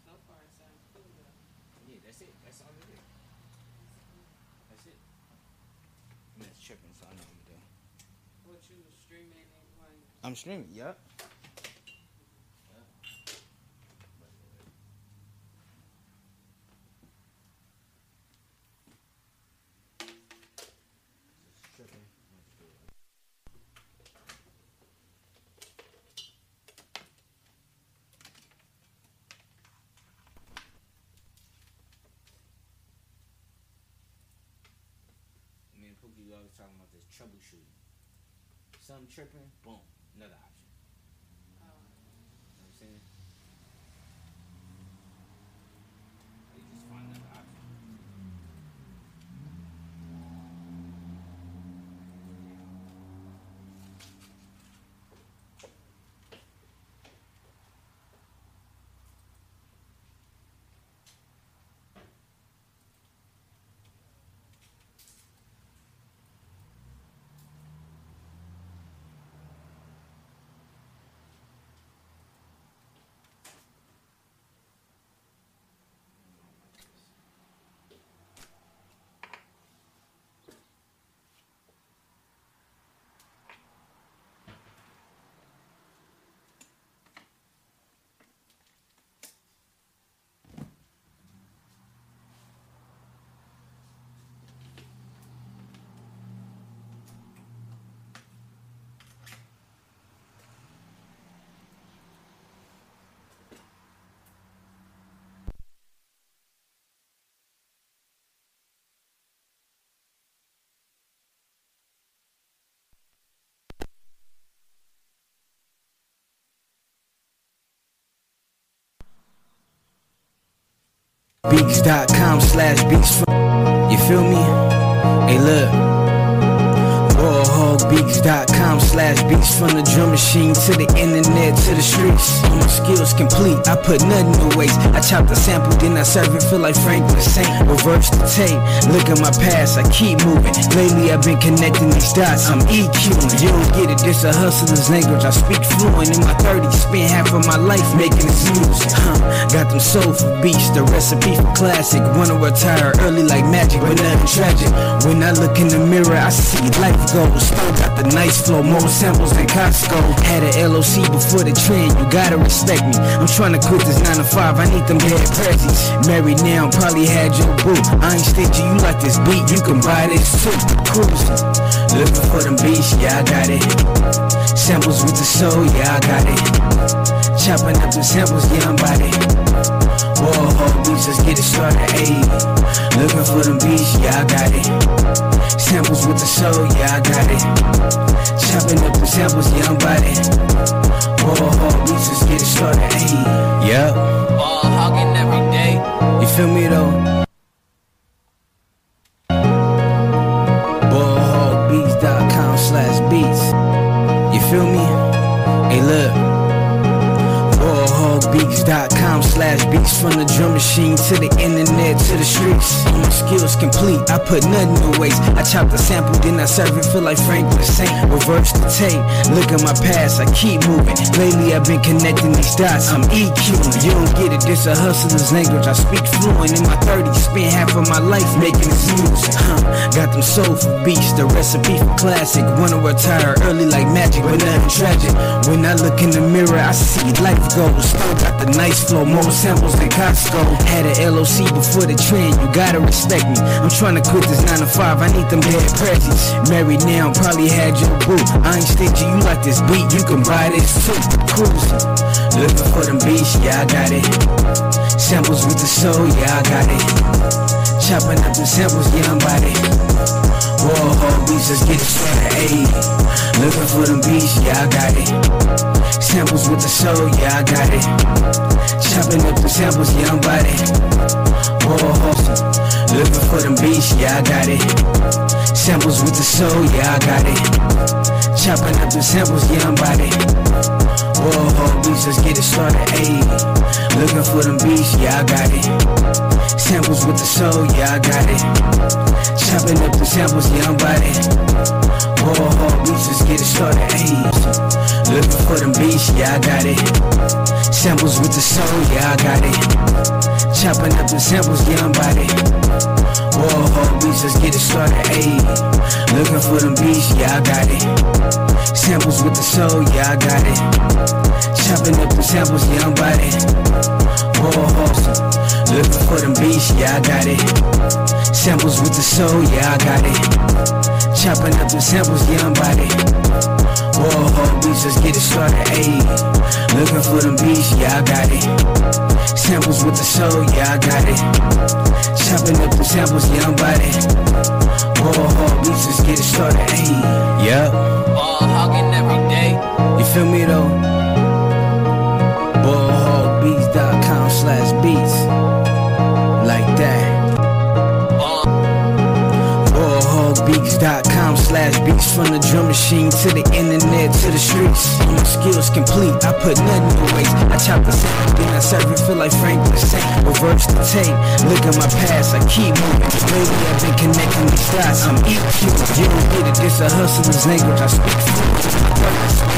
So far, it sounds cool though. Yeah, that's it. That's all it is. That's it. I'm just tripping, so I know what I'm doing. What you streaming and playing. I'm streaming, yup. Troubleshooting. Something tripping, boom, another option. Beats.com slash beats. You feel me? Hey, look. Ballhogbeats.com slash beats from the drum machine to the internet to the streets. All my skills complete, I put nothing to waste. I chop the sample, then I serve it, feel like Franklin Saint. Reverse the tape, look at my past, I keep moving. Lately I've been connecting these dots, I'm EQing. You don't get it, this a hustler's language. I speak fluent in my 30s, spent half of my life making this music. Huh. Got them soulful beats, the recipe for classic. Wanna retire early like magic, but nothing tragic. When I look in the mirror, I see life goes. Got the nice flow, more samples than Costco. Had a LOC before the trend, you gotta respect me. I'm trying to quit this 9 to 5, I need them dead prezzies. Married now, probably had your boo. I ain't stingy, you like this beat, you can buy this too. Cruising, looking for them beats, yeah, I got it. Samples with the soul, yeah, I got it. Chopping up the samples, yeah, I'm about it. Whoa, beats, let's get it started, ayy. Looking for them beats, yeah, I got it. Samples with the soul, yeah, I got it. Chopping up the samples, yeah, I'm about it. Whoa, beats, let's get it started, ayy. Yup, uh, Ball hogging every day. you feel me though? Ballhogbeats.com slash beats. You feel me? Hey, look. Ballhogbeats.com slash beats from the drum machine to the internet to the streets. All my skills complete, I put nothing to waste. I chop the sample, then I serve it, feel like Franklin Saint. Reverse the tape, look at my past, I keep moving. Lately I've been connecting these dots, I'm EQing. You don't get it, this a hustler's language. I speak fluent in my 30s, spent half of my life making this music. Huh. Got them soulful beats, the recipe for classic. Wanna retire early like magic, but nothing tragic. When I look in the mirror, I see life goes. Got the nice flow, more samples than Costco. Had a LOC before the trend, you gotta respect me. I'm trying to quit this 9 to 5, I need them dead prezzies. Married now, probably had your boo. I ain't stingy, you like this beat, you can buy this too. Cruising, looking for them beats, yeah, I got it. Samples with the soul, yeah, I got it. Chopping up the samples, yeah, I'm about it. Whoa, beats, let's get it started, ayy. Looking for them beats, yeah, I got it. Samples with the soul, yeah, I got it. Chopping up the samples, yeah, I'm about it. Whoa, looking for them beats, yeah, I got it. Samples with the soul, yeah, I got it. Chopping up the samples, yeah, I'm about it. Whoa, beats, let's get it started, ayy. Looking for them beats, yeah, I got it. Samples with the soul, yeah, I got it. Chopping up the samples, yeah, I'm about it. Whoa, beats, let's get it started, ayy. Looking for them beats, yeah, I got it. Samples with the soul, yeah, I got it. Chopping up the samples, yeah, I'm about it. Whoa, beats, let's get it started, ayy. Looking for them beats, yeah, I got it. Samples with the soul, yeah, I got it. Chopping up the samples, yeah, I'm about it. Looking for them beats, yeah, I got it. Samples with the soul, yeah, I got it. Chopping up the samples, yeah, I'm about it. Whoa, beats, let's get it started, ayy. Looking for them beats, yeah, I got it. Samples with the soul, yeah, I got it. Chopping up the samples, yeah, I'm about it. Whoa, beats, let's get it started, ayy. Yup. Ball hogging every day. You feel me though? Ballhogbeats.com slash beats. Slash beats from the drum machine to the internet to the streets. My skills complete, I put nothing waste. I chop the sample, then I serve it, feel like Franklin Saint. Reverse the tape, look at my past, I keep moving. Lately I've been connecting these dots, I'm EQ. You don't get it, this a hustler's language, I speak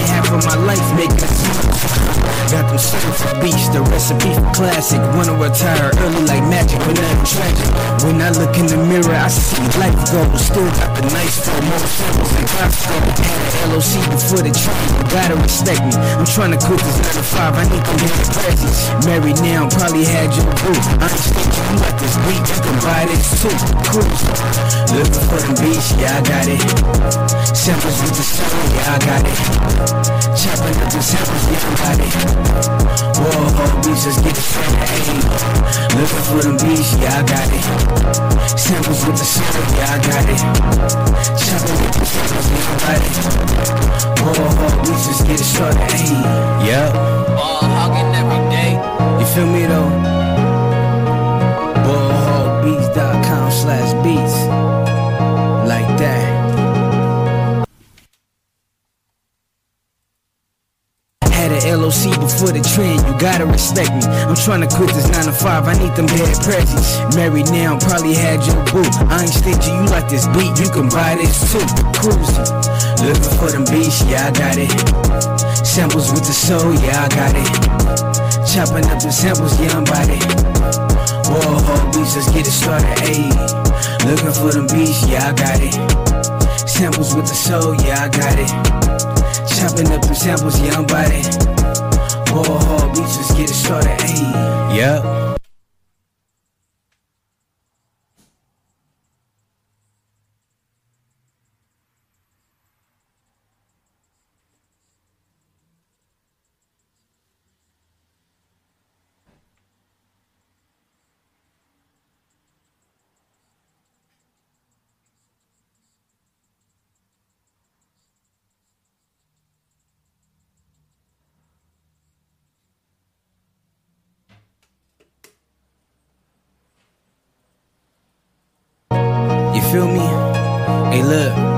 half of my life making this Got them soulful beats, the recipe for classic. Wanna retire early like magic, but nothing tragic. When I look in the mirror, I see life goes. Still got the nice flow, more samples than Costco. Had a LOC before the train, you gotta respect me. I'm trying to quit this 9 to 5, I need them hit presents. Married now, probably had your boo. I ain't stingy, you like this beat, you can buy this too. Cruise. Looking for them beats, yeah, I got it. Samples with the soul, yeah, I got it. Chopping up the samples, yeah, I got it. World whole beats, let's get the fat Looking for them beats, yeah, I got it. Samples with the syrup, yeah, I got it. Chopping with the samples, yeah, I got it. World whole beats, let's get it started. ayy. Yeah. Ball hogging every day. You feel me though? Ballhogbeats.com slash beats. LOC before the trend, you gotta respect me. I'm trying to quit this 9 to 5, I need them dead presents. Married now, probably had your boo. I ain't stingy, you like this beat, you can buy this too. Cruising, looking for them beats, yeah, I got it. Samples with the soul, yeah, I got it. Chopping up the samples, yeah, I'm about it. Whoa, beats, let's get it started, ayy. Looking for them beats, yeah, I got it. Samples with the soul, yeah, I got it. Chopping up the samples, yeah, I'm about it. Whoa, beats, let's get it started, ayy. Yup. Feel me? Hey, look.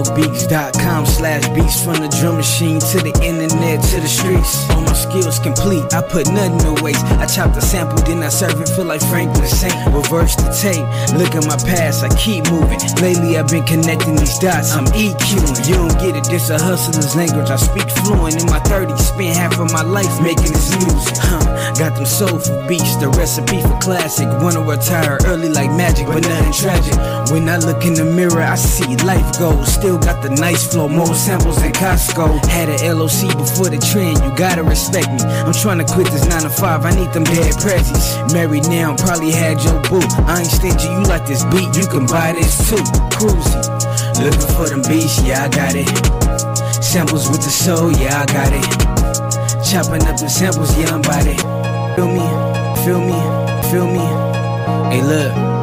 Ballhogbeats.com slash beats from the drum machine to the internet to the streets. All my skills complete, I put nothing to waste. I chop the sample, then I serve it, feel like Franklin Saint. Reverse the tape, look at my past, I keep moving. Lately I've been connecting these dots, I'm EQing. You don't get it, this a hustler's language. I speak fluent in my 30s, spent half of my life making this music. Huh, got them soulful beats, the recipe for classic. Wanna retire early like magic, but nothing tragic. When I look in the mirror, I see life goes. Still got the nice flow, more samples than Costco. Had a LOC before the trend, you gotta respect me. I'm trying to quit this 9 to 5, I need them dead presents. Married now, probably had your boo. I ain't stingy, you like this beat, you can buy this too. Cruising, looking for them beats, yeah, I got it. Samples with the soul, yeah, I got it. Chopping up the samples, yeah, I'm about it. Feel me, feel me, feel me. Hey, look.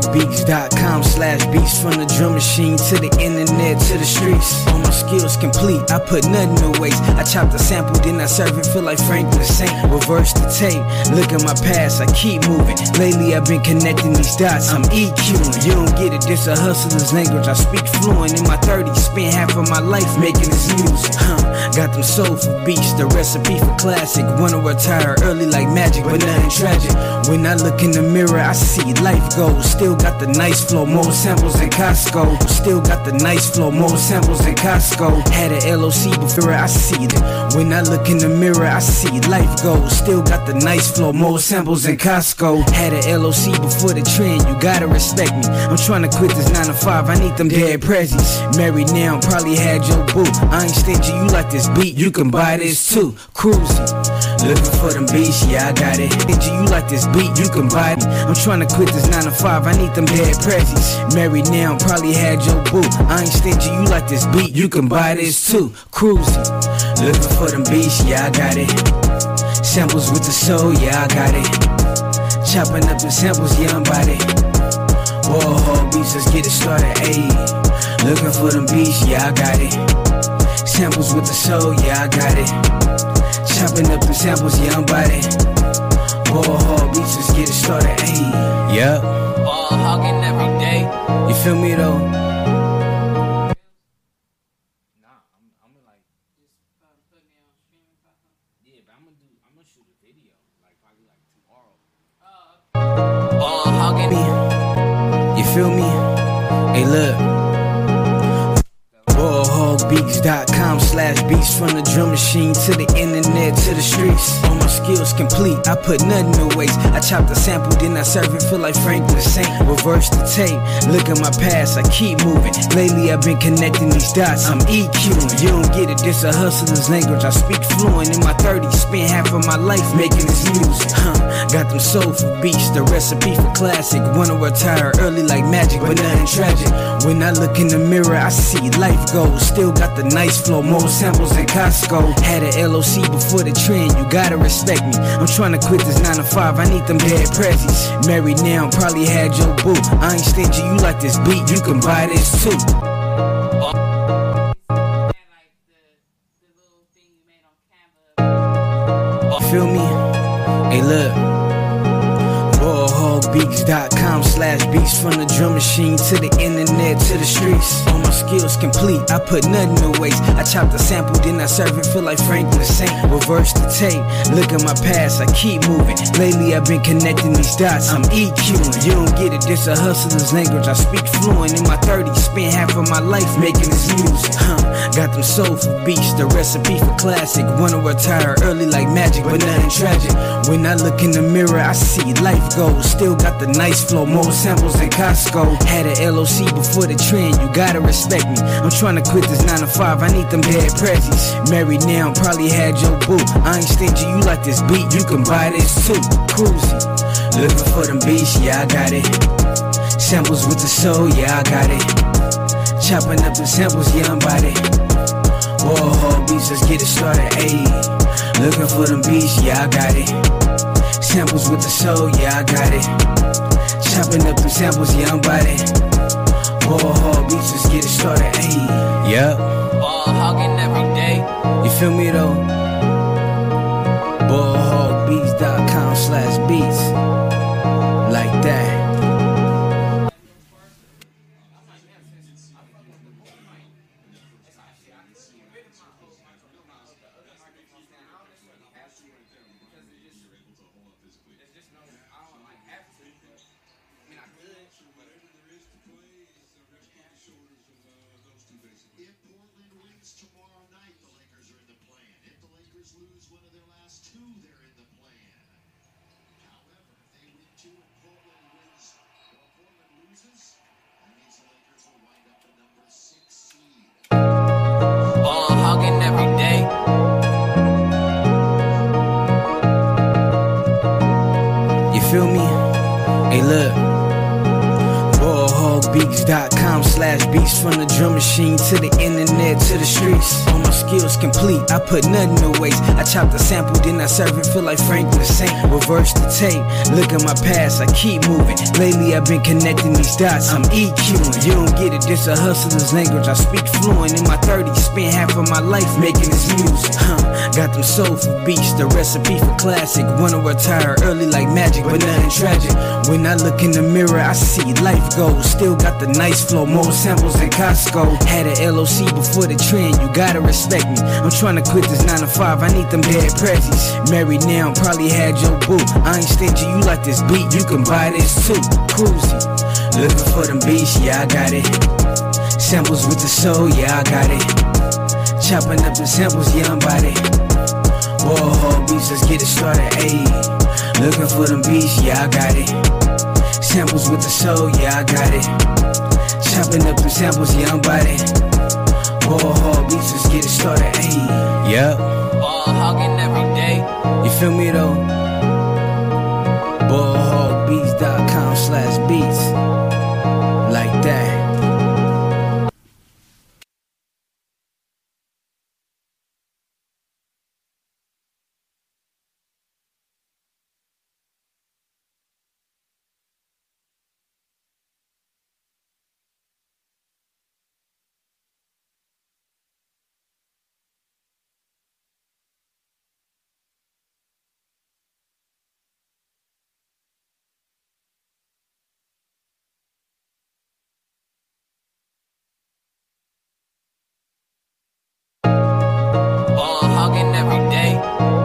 Ballhogbeats.com slash beats from the drum machine to the internet to the streets. All my skills complete, I put nothing to waste. I chop the sample, then I serve it, feel like Franklin Saint. Reverse the tape, look at my past, I keep moving. Lately I've been connecting these dots, I'm EQing. You don't get it, this a hustler's language. I speak fluent in my 30s, spent half of my life making this music. Huh, got them soulful beats, the recipe for classic. Wanna retire early like magic, but nothing tragic. When I look in the mirror, I see life goes. Still got the nice flow, more samples than Costco. Still got the nice flow, more samples than Costco. Had a LOC before I see it. When I look in the mirror, I see life goes. Still got the nice flow, more samples than Costco. Had a LOC before the trend, you gotta respect me. I'm trying to quit this 9 to 5, I need them dead prezzies. Married now, probably had your boo. I ain't stingy, you like this beat, you can buy this too. Cruising, looking for them beats, yeah, I got it. Stingy, you like this beat, you can buy it. I'm trying to quit this 9 to 5, I need them dead prezzies. Married now, probably had your boo. I ain't stingy, you like this beat, you can buy this too. Cruising, looking for them beats, yeah, I got it. Samples with the soul, yeah, I got it. Chopping up the samples, yeah, I'm about it. Whoa, beats, let's get it started, ayy. Looking for them beats, yeah, I got it. Samples with the soul, yeah, I got it. Chopping up the samples, yeah, I'm about it. Whoa, beats, let's get it started, ayy. Yup, Ball hogging every day. you feel me though? Nah, I'm, I'm me yeah, but I'm gonna do, I'm gonna shoot a video, like probably like tomorrow. Ball hogging. You feel me? Hey, look. Ballhogbeats.com slash beats from the drum machine to the internet to the streets. All my skills complete, I put nothing to waste. I chop the sample, then I serve it, feel like Franklin Saint. Reverse the tape, look at my past, I keep moving. Lately I've been connecting these dots, I'm EQing. You don't get it, this a hustler's language. I speak fluent in my 30s, spent half of my life making this music. Huh, got them soulful beats, the recipe for classic. Wanna retire early like magic, but nothing tragic. When I look in the mirror, I see life goes. Still got the nice flow, more samples than Costco. Had a LOC before the trend, you gotta respect me. I'm trying to quit this 9 to 5, I need them dead prezzies. Married now, probably had your boo. I ain't stingy, you like this beat, you can buy this too. Feel me? Hey, look. BallHogBeats.com slash beats from the drum machine to the internet to the streets. All my skills complete, I put nothing to waste. I chop the sample, then I serve it, feel like Franklin Saint. Reverse the tape, look at my past, I keep moving. Lately I've been connecting these dots, I'm EQing. You don't get it, this a hustler's language. I speak fluent in my 30s, spent half of my life making this music. Huh, got them soulful beats, the recipe for classic. Wanna retire early like magic, but nothing tragic. When I look in the mirror, I see life goes. Still got the nice flow, more samples than Costco. Had a LOC before the trend, you gotta respect me. I'm trying to quit this 9 to 5, I need them dead prezzies. Married now, probably had your boo. I ain't stingy, you like this beat, you can buy this too. Cruisy. Looking for them beats, yeah, I got it. Samples with the soul, yeah, I got it. Chopping up the samples, yeah, I'm about it. Whoa, beats, let's get it started, ayy. Looking for them beats, yeah, I got it. Samples with the soul, yeah, I got it. Chopping up the samples, yeah, I'm about it. Whoa, beats, let's get it started, ayy. Yup, Ball hogging every day. you feel me though? Put nothing to waste. I chop the sample, then I serve it, feel like Franklin Saint. Reverse the tape, look at my past, I keep moving. Lately I've been connecting these dots, I'm EQing. You don't get it, this a hustler's language. I speak fluent in my 30s, spent half of my life making this music. Huh, got them soulful beats, the recipe for classic. Wanna retire early like magic, but nothing tragic. When I look in the mirror, I see life goes. Still got the nice flow, more samples than Costco. Had a LOC before the trend, you gotta respect me. I'm trying to quit this 9 to 5, I need them dead prezzies. Married now, probably had your boo. I ain't stingy, you like this beat, you can buy this too. Cruisy. Looking for them beats, yeah, I got it. Samples with the soul, yeah, I got it. Chopping up the samples, yeah, I'm about it. Whoa, beats, let's get it started, ayy. Looking for them beats, yeah, I got it. Samples with the soul, yeah, I got it. Chopping up the samples, yeah, I'm about it. Whoa, beats, let's get it started, ayy. Yep. Ball hogging every day. You feel me though? Ballhogbeats.com slash beats. Every day.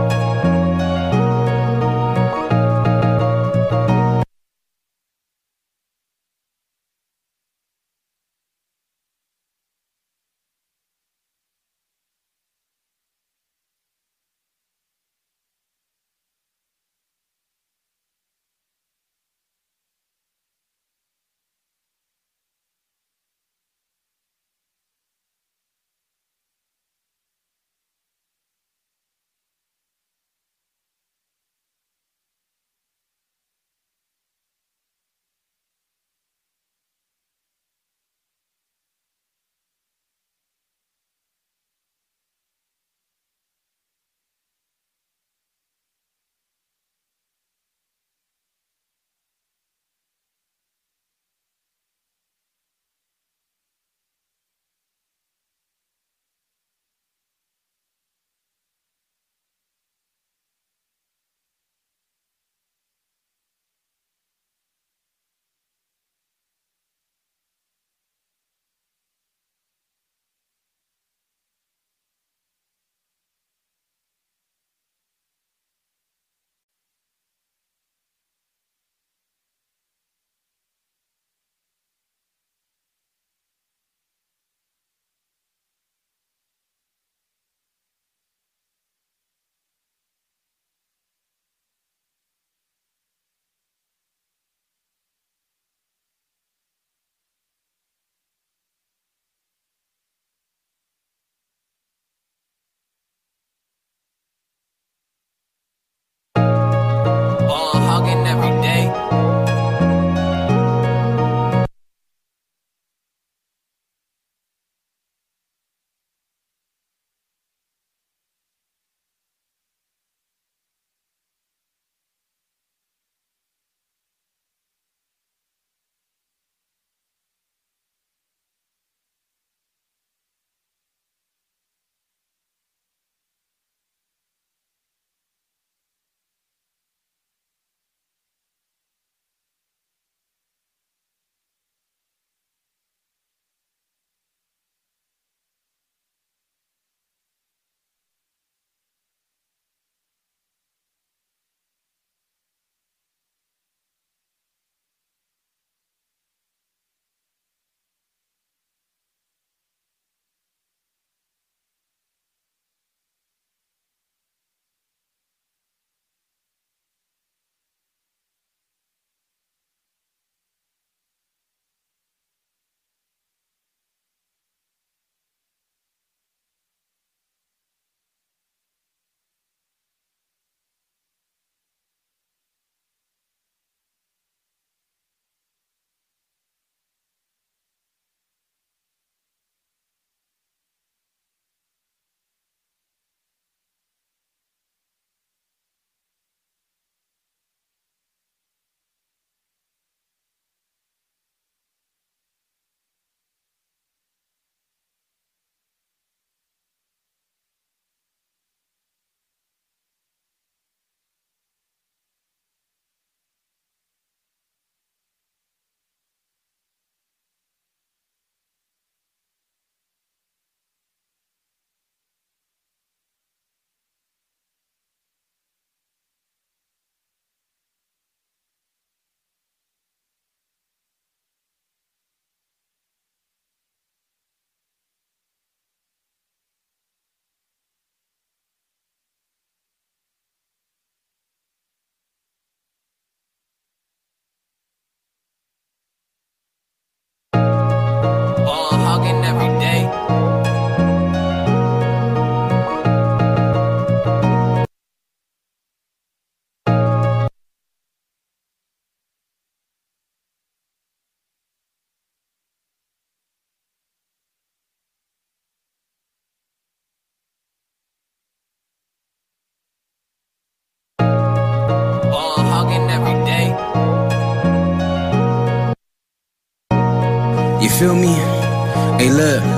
Hey,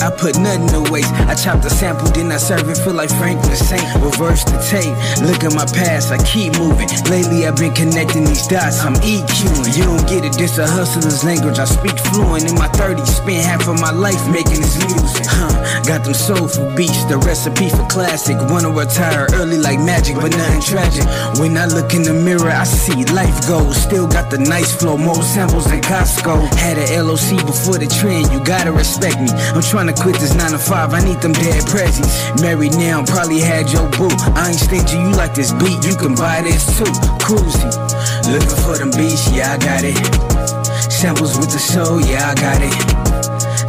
I put nothing to waste. I chop the sample, then I serve it, feel like Franklin Saint. Reverse the tape, look at my past, I keep moving. Lately I've been connecting these dots, I'm EQing. You don't get it, this a hustler's language. I speak fluent in my 30s, spent half of my life making this music. Huh, got them soulful beats, the recipe for classic. Wanna retire early like magic, but nothing tragic. When I look in the mirror, I see life goes. Still got the nice flow, more samples than Costco. Had a LOC before the trend, you gotta respect me. I'm trying to quit this 9 to 5, I need them dead prezzies. Married now, probably had your boo. I ain't stingy, you like this beat, you can buy this too. Cruisy, looking for them beats, yeah, I got it. Samples with the soul, yeah, I got it.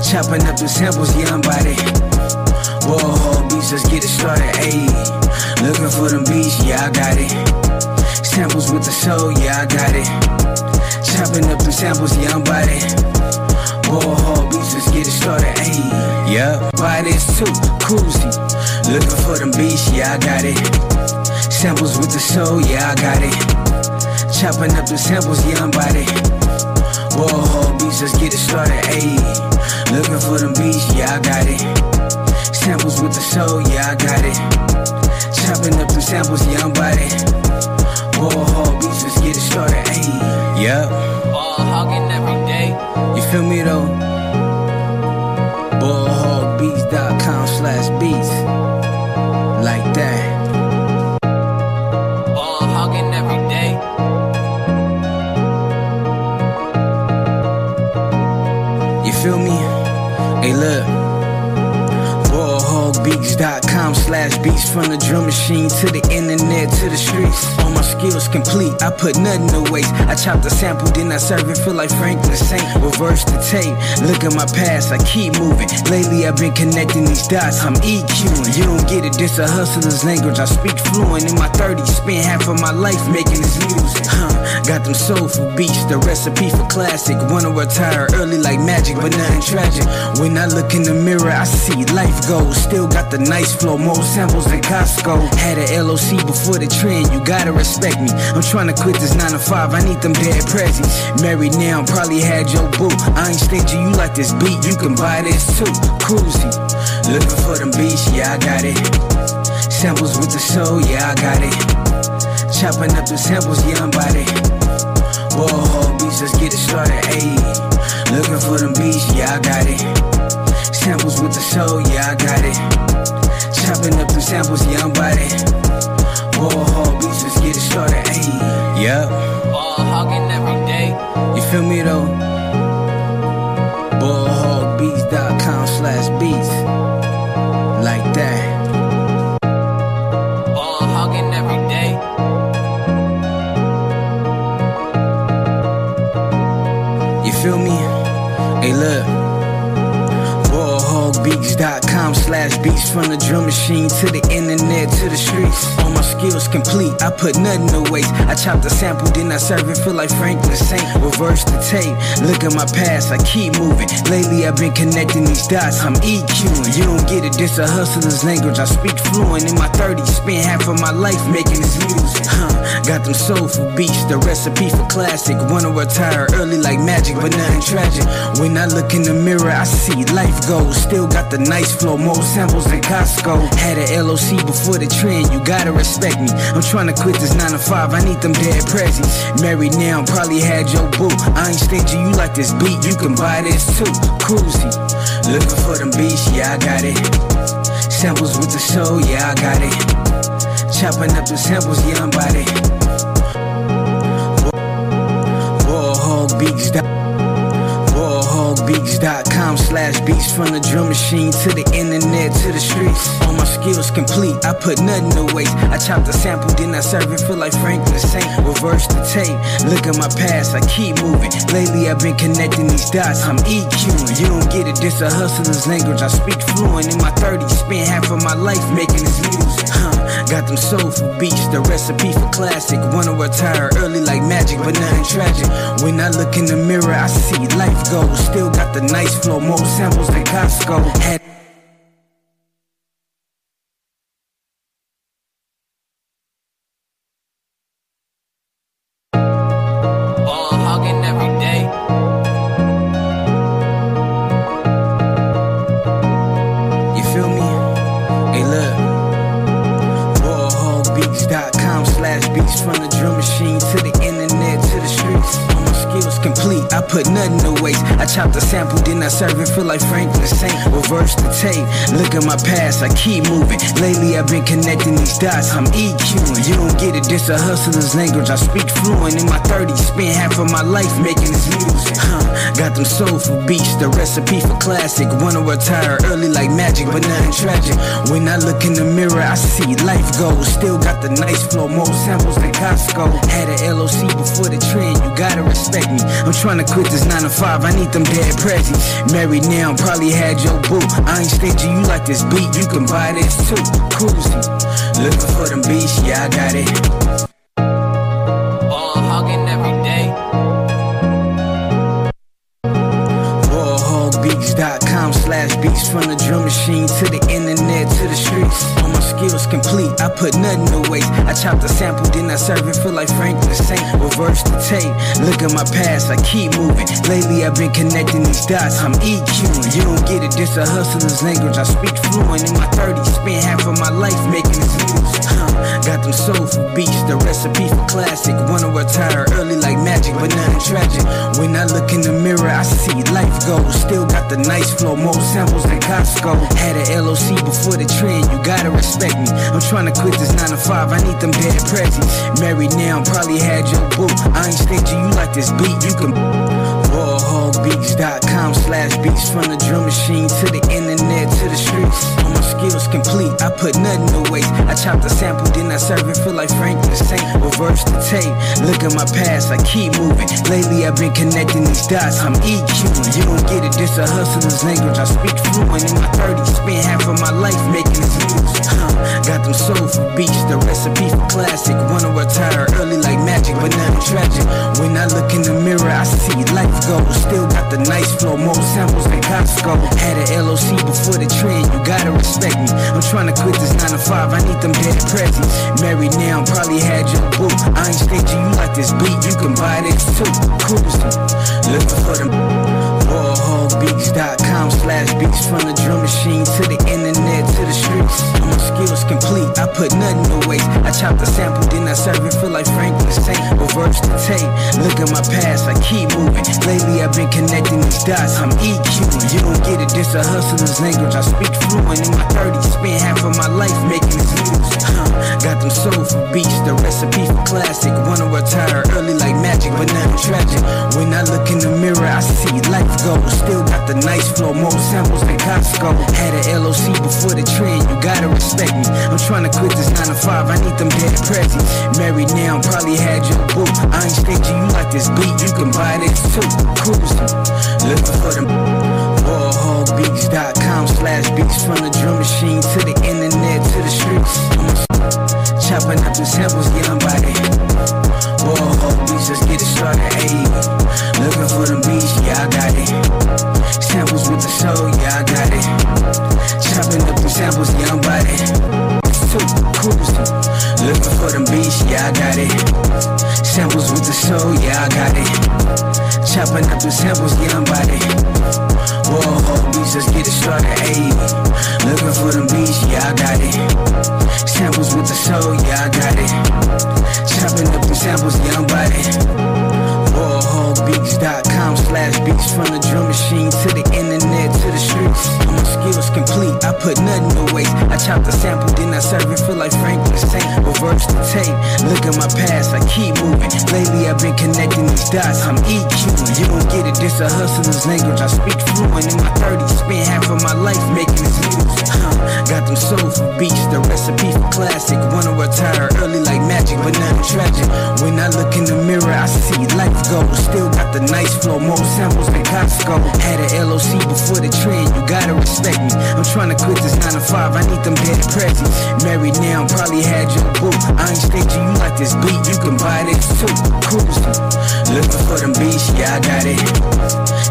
Chopping up the samples, yeah, I'm about it. Whoa, beats, let's get it started, ayy. Looking for them beats, yeah, I got it. Samples with the soul, yeah, I got it. Chopping up the samples, yeah, I'm about it. Whoa, beats, get it started, ayy. Yeah, buy this too, cruisy. Looking for them beats, yeah, I got it. Samples with the soul, yeah, I got it. Chopping up the samples, yeah, I'm about it. Whoa, beats, let's get it started, ayy. Looking for them beats, yeah, I got it. Samples with the soul, yeah, I got it. Chopping up the samples, yeah, I'm about it. Whoa, beats, let's get it started, ayy. Yup, uh, Ball hogging every day. you feel me though? Ballhogbeats.com slash beats. Like that. Ball hogging every day. You feel me? Hey, look. Slash beats from the drum machine to the internet to the streets. All my skills complete, I put nothing to waste. I chop the sample, then I serve it, feel like Franklin Saint. Reverse the tape, look at my past, I keep moving. Lately I've been connecting these dots, I'm EQing. You don't get it, this a hustler's language. I speak fluent in my 30s, spent half of my life making this music. Huh, got them soulful beats, the recipe for classic. Wanna retire early like magic, but nothing tragic. When I look in the mirror, I see life goes. Still got the nice flow, more samples than Costco. Had a LOC before the trend, you gotta respect me. I'm trying to quit this 9 to 5, I need them dead prezzies. Married now, probably had your boo. I ain't stingy, you like this beat, you can buy this too. Cruisy, looking for them beats, yeah, I got it. Samples with the soul, yeah, I got it. Chopping up the samples, yeah, I'm about it. Whoa, beats, let's get it started, ayy. Looking for them beats, yeah, I got it. Samples with the soul, yeah, I got it. Chopping up the samples, yeah, I'm about it. Whoa, beats, let's get it started, ayy. Yup, Ball hogging every day. you feel me though? Ballhogbeats.com slash beats. Beats from the drum machine to the internet to the streets. Skills complete, I put nothing to waste. I chop the sample, then I serve it, feel like Franklin Saint. Reverse the tape, look at my past, I keep moving. Lately I've been connecting these dots, I'm EQing. You don't get it, this a hustler's language. I speak fluent in my 30s, spent half of my life making this music. Huh, got them soulful beats, the recipe for classic. Wanna retire early like magic, but nothing tragic. When I look in the mirror, I see life goes. Still got the nice flow, more samples than Costco. Had a LOC before the trend, you gotta respect me. I'm trying to quit this 9 to 5, I need them dead prezzies. Married now, probably had your boo. I ain't stingy, you like this beat, you can buy this too. Cruisy, looking for them beats, yeah, I got it. Samples with the soul, yeah, I got it. Chopping up the samples, yeah, I'm about it. Ballhogbeats. Ballhogbeats.com slash beats from the drum machine to the internet to the streets. All my skills complete, I put nothing to waste. I chop the sample, then I serve it, feel like Franklin Saint. Reverse the tape, look at my past, I keep moving. Lately I've been connecting these dots, I'm EQing. You don't get it, this a hustler's language. I speak fluent in my 30s, spent half of my life making this music. Huh, got them soulful beats, the recipe for classic. Wanna retire early like magic, but nothing tragic. When I look in the mirror, I see life goes. Still got the nice flow, more samples than Costco. Had Reverse the tape, I keep moving. Lately I've been connecting these dots, I'm EQing. You don't get it, this a hustler's language. I speak fluent in my 30s, spent half of my life making this music. Huh. Got them soulful beats, the recipe for classic. Wanna retire early like magic, but nothing tragic. When I look in the mirror, I see life goes. Still got the nice flow, more samples than Costco. Had an LOC before the trend, you gotta respect me. I'm trying to quit this 9 to 5, I need them dead prezzies. Married now, probably had your boo. I ain't staging you like this beat, you can buy this too. Cruising, looking for them beats, yeah, I got it. I put nothing to waste. I chop the sample, then I serve it, feel like Franklin Saint. Reverse the tape, look at my past, I keep moving. Lately I've been connecting these dots, I'm EQing. You don't get it, this a hustler's language. I speak fluent in my 30s, spent half of my life making this music. Huh. Got them soulful beats, the recipe for classic. Wanna retire early like magic, but nothing tragic. When I look in the mirror, I see life goes. Still got the nice flow, more samples than Costco. Had an LOC before the trend, you gotta respect me. I'm trying to quit this 9 to 5, I need them dead prezzies. Married now, probably had your boo. I ain't staging you like this beat, you can. Ballhogbeats.com slash beats from the drum machine to the internet to the streets. All my skills complete, I put nothing to waste. I chop the sample, then I serve it, feel like Franklin Saint. Reverse the tape, look at my past, I keep moving. Lately I've been connecting these dots, I'm EQing. You don't get it, this a hustler's language. I speak fluent in my 30s, spent half of my life making this music. Huh. Got them soulful beats, the recipe for classic. Wanna retire early like magic, but nothing tragic. When I look in the mirror, I see life goes. Still got the nice flow, more samples than Costco. Had an LOC before the trend, you gotta respect me. I'm trying to quit this 9 to 5, I need them dead presents. Married now, I'm probably had your boo. I ain't staging you like this beat, you can buy this too. Cruising, looking for them. Ballhogbeats.com slash beats from the drum machine to the internet to the streets. My skills complete, I put nothing to waste. I chop the sample, then I serve it, feel like Franklin Saint. Reverse the tape, look at my past, I keep moving. Lately I've been connecting these dots, I'm EQing. You don't get it, this a hustler's language. I speak fluent in my 30s, spent half of my life making this music. Huh. Got them soulful beats, the recipe for classic. Wanna retire early like magic, but nothing tragic. When I look in the mirror, I see life goes. Still got the nice flow, more samples than Costco. Had an LOC before the trend, you gotta respect me. I'm trying to quit this 9 to 5, I need them dead presents. Married now, I'm probably had your boo. I ain't staging you like this beat, you can buy this too. Cruising, looking for them. Ballhogbeats.com slash beats from the drum machine to the internet to the streets. Chopping up the samples, get on body. Ballhogbeats, let's get it started, ayy. Looking for them beats, yeah, I got it. Samples with the soul, yeah, I got it. Chopping up the samples, yeah, I'm. Two, cruising. Looking for them beats, yeah, I got it. Samples with the soul, yeah, I got it. Chopping up the samples, yeah, I'm body. Ballhogbeats, let's get it started, ayy. Looking for them beats, yeah, I got it. Samples with the soul, yeah, I got it. Chopping up the samples, yeah, I'm body. Ballhogbeats.com slash beats from the drum machine to the internet to the streets. My skills complete, I put nothing to waste. I chop the sample, then I serve it, feel like Franklin Saint. Reverse the tape, look at my past, I keep moving. Lately I've been connecting these dots, I'm EQing. You don't get it, this a hustler's language. I speak fluent in my 30s, spent half of my life making this music. Got them soulful beats, the recipe for classic. Wanna retire early like magic, but nothing tragic. When I look in the mirror, I see life go. Still got the nice flow, more samples than Costco. Had an LOC before the trend, you gotta respect me. I'm trying to quit this 9 to 5, I need them dead prezzies. Married now, I'm probably had your boo. I ain't staging you like this beat, you can buy this too. Cruising, looking for them beats, yeah, I got it.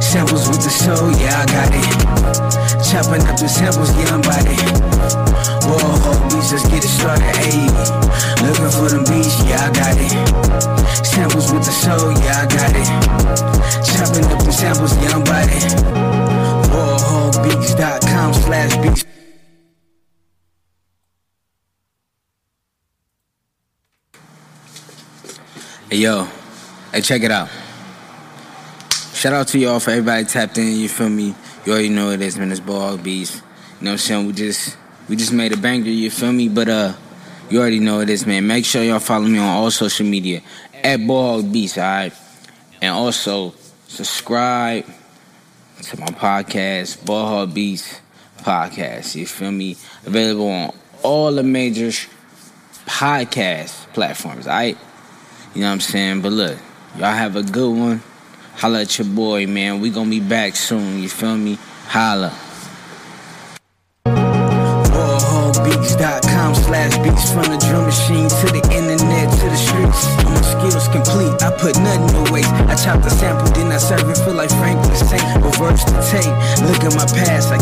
Samples with the soul, yeah, I got it. Chopping up the samples, yeah, I'm body. Ballhogbeats, let's get it started, ayy. Looking for them beats, yeah, I got it. Samples with the soul, yeah, I got it. Chopping up the samples, yeah, I'm body. Ballhogbeats.com slash beats. Hey yo, hey check it out. shout out to y'all for everybody tapped in. You feel me? You already know it is, man. It's Ball Beast. You know what I'm saying? We just we just made a banger. You feel me? But uh, you already know it is, man. Make sure y'all follow me on all social media at Ballhog Beats. All right, and also subscribe to my podcast, Ballhog Beats Podcast. You feel me? Available on all the major podcast platforms. All right. You know what I'm saying? But look, y'all have a good one. Holla at your boy, man. We gonna be back soon. You feel me? Holla. Ballhogbeats.com slash beats from the drum machine to the internet to the streets. My skills complete, I put nothing waste. I chop the sample, then I serve it, feel like Franklin Saint. Reverse the tape, look at my past. I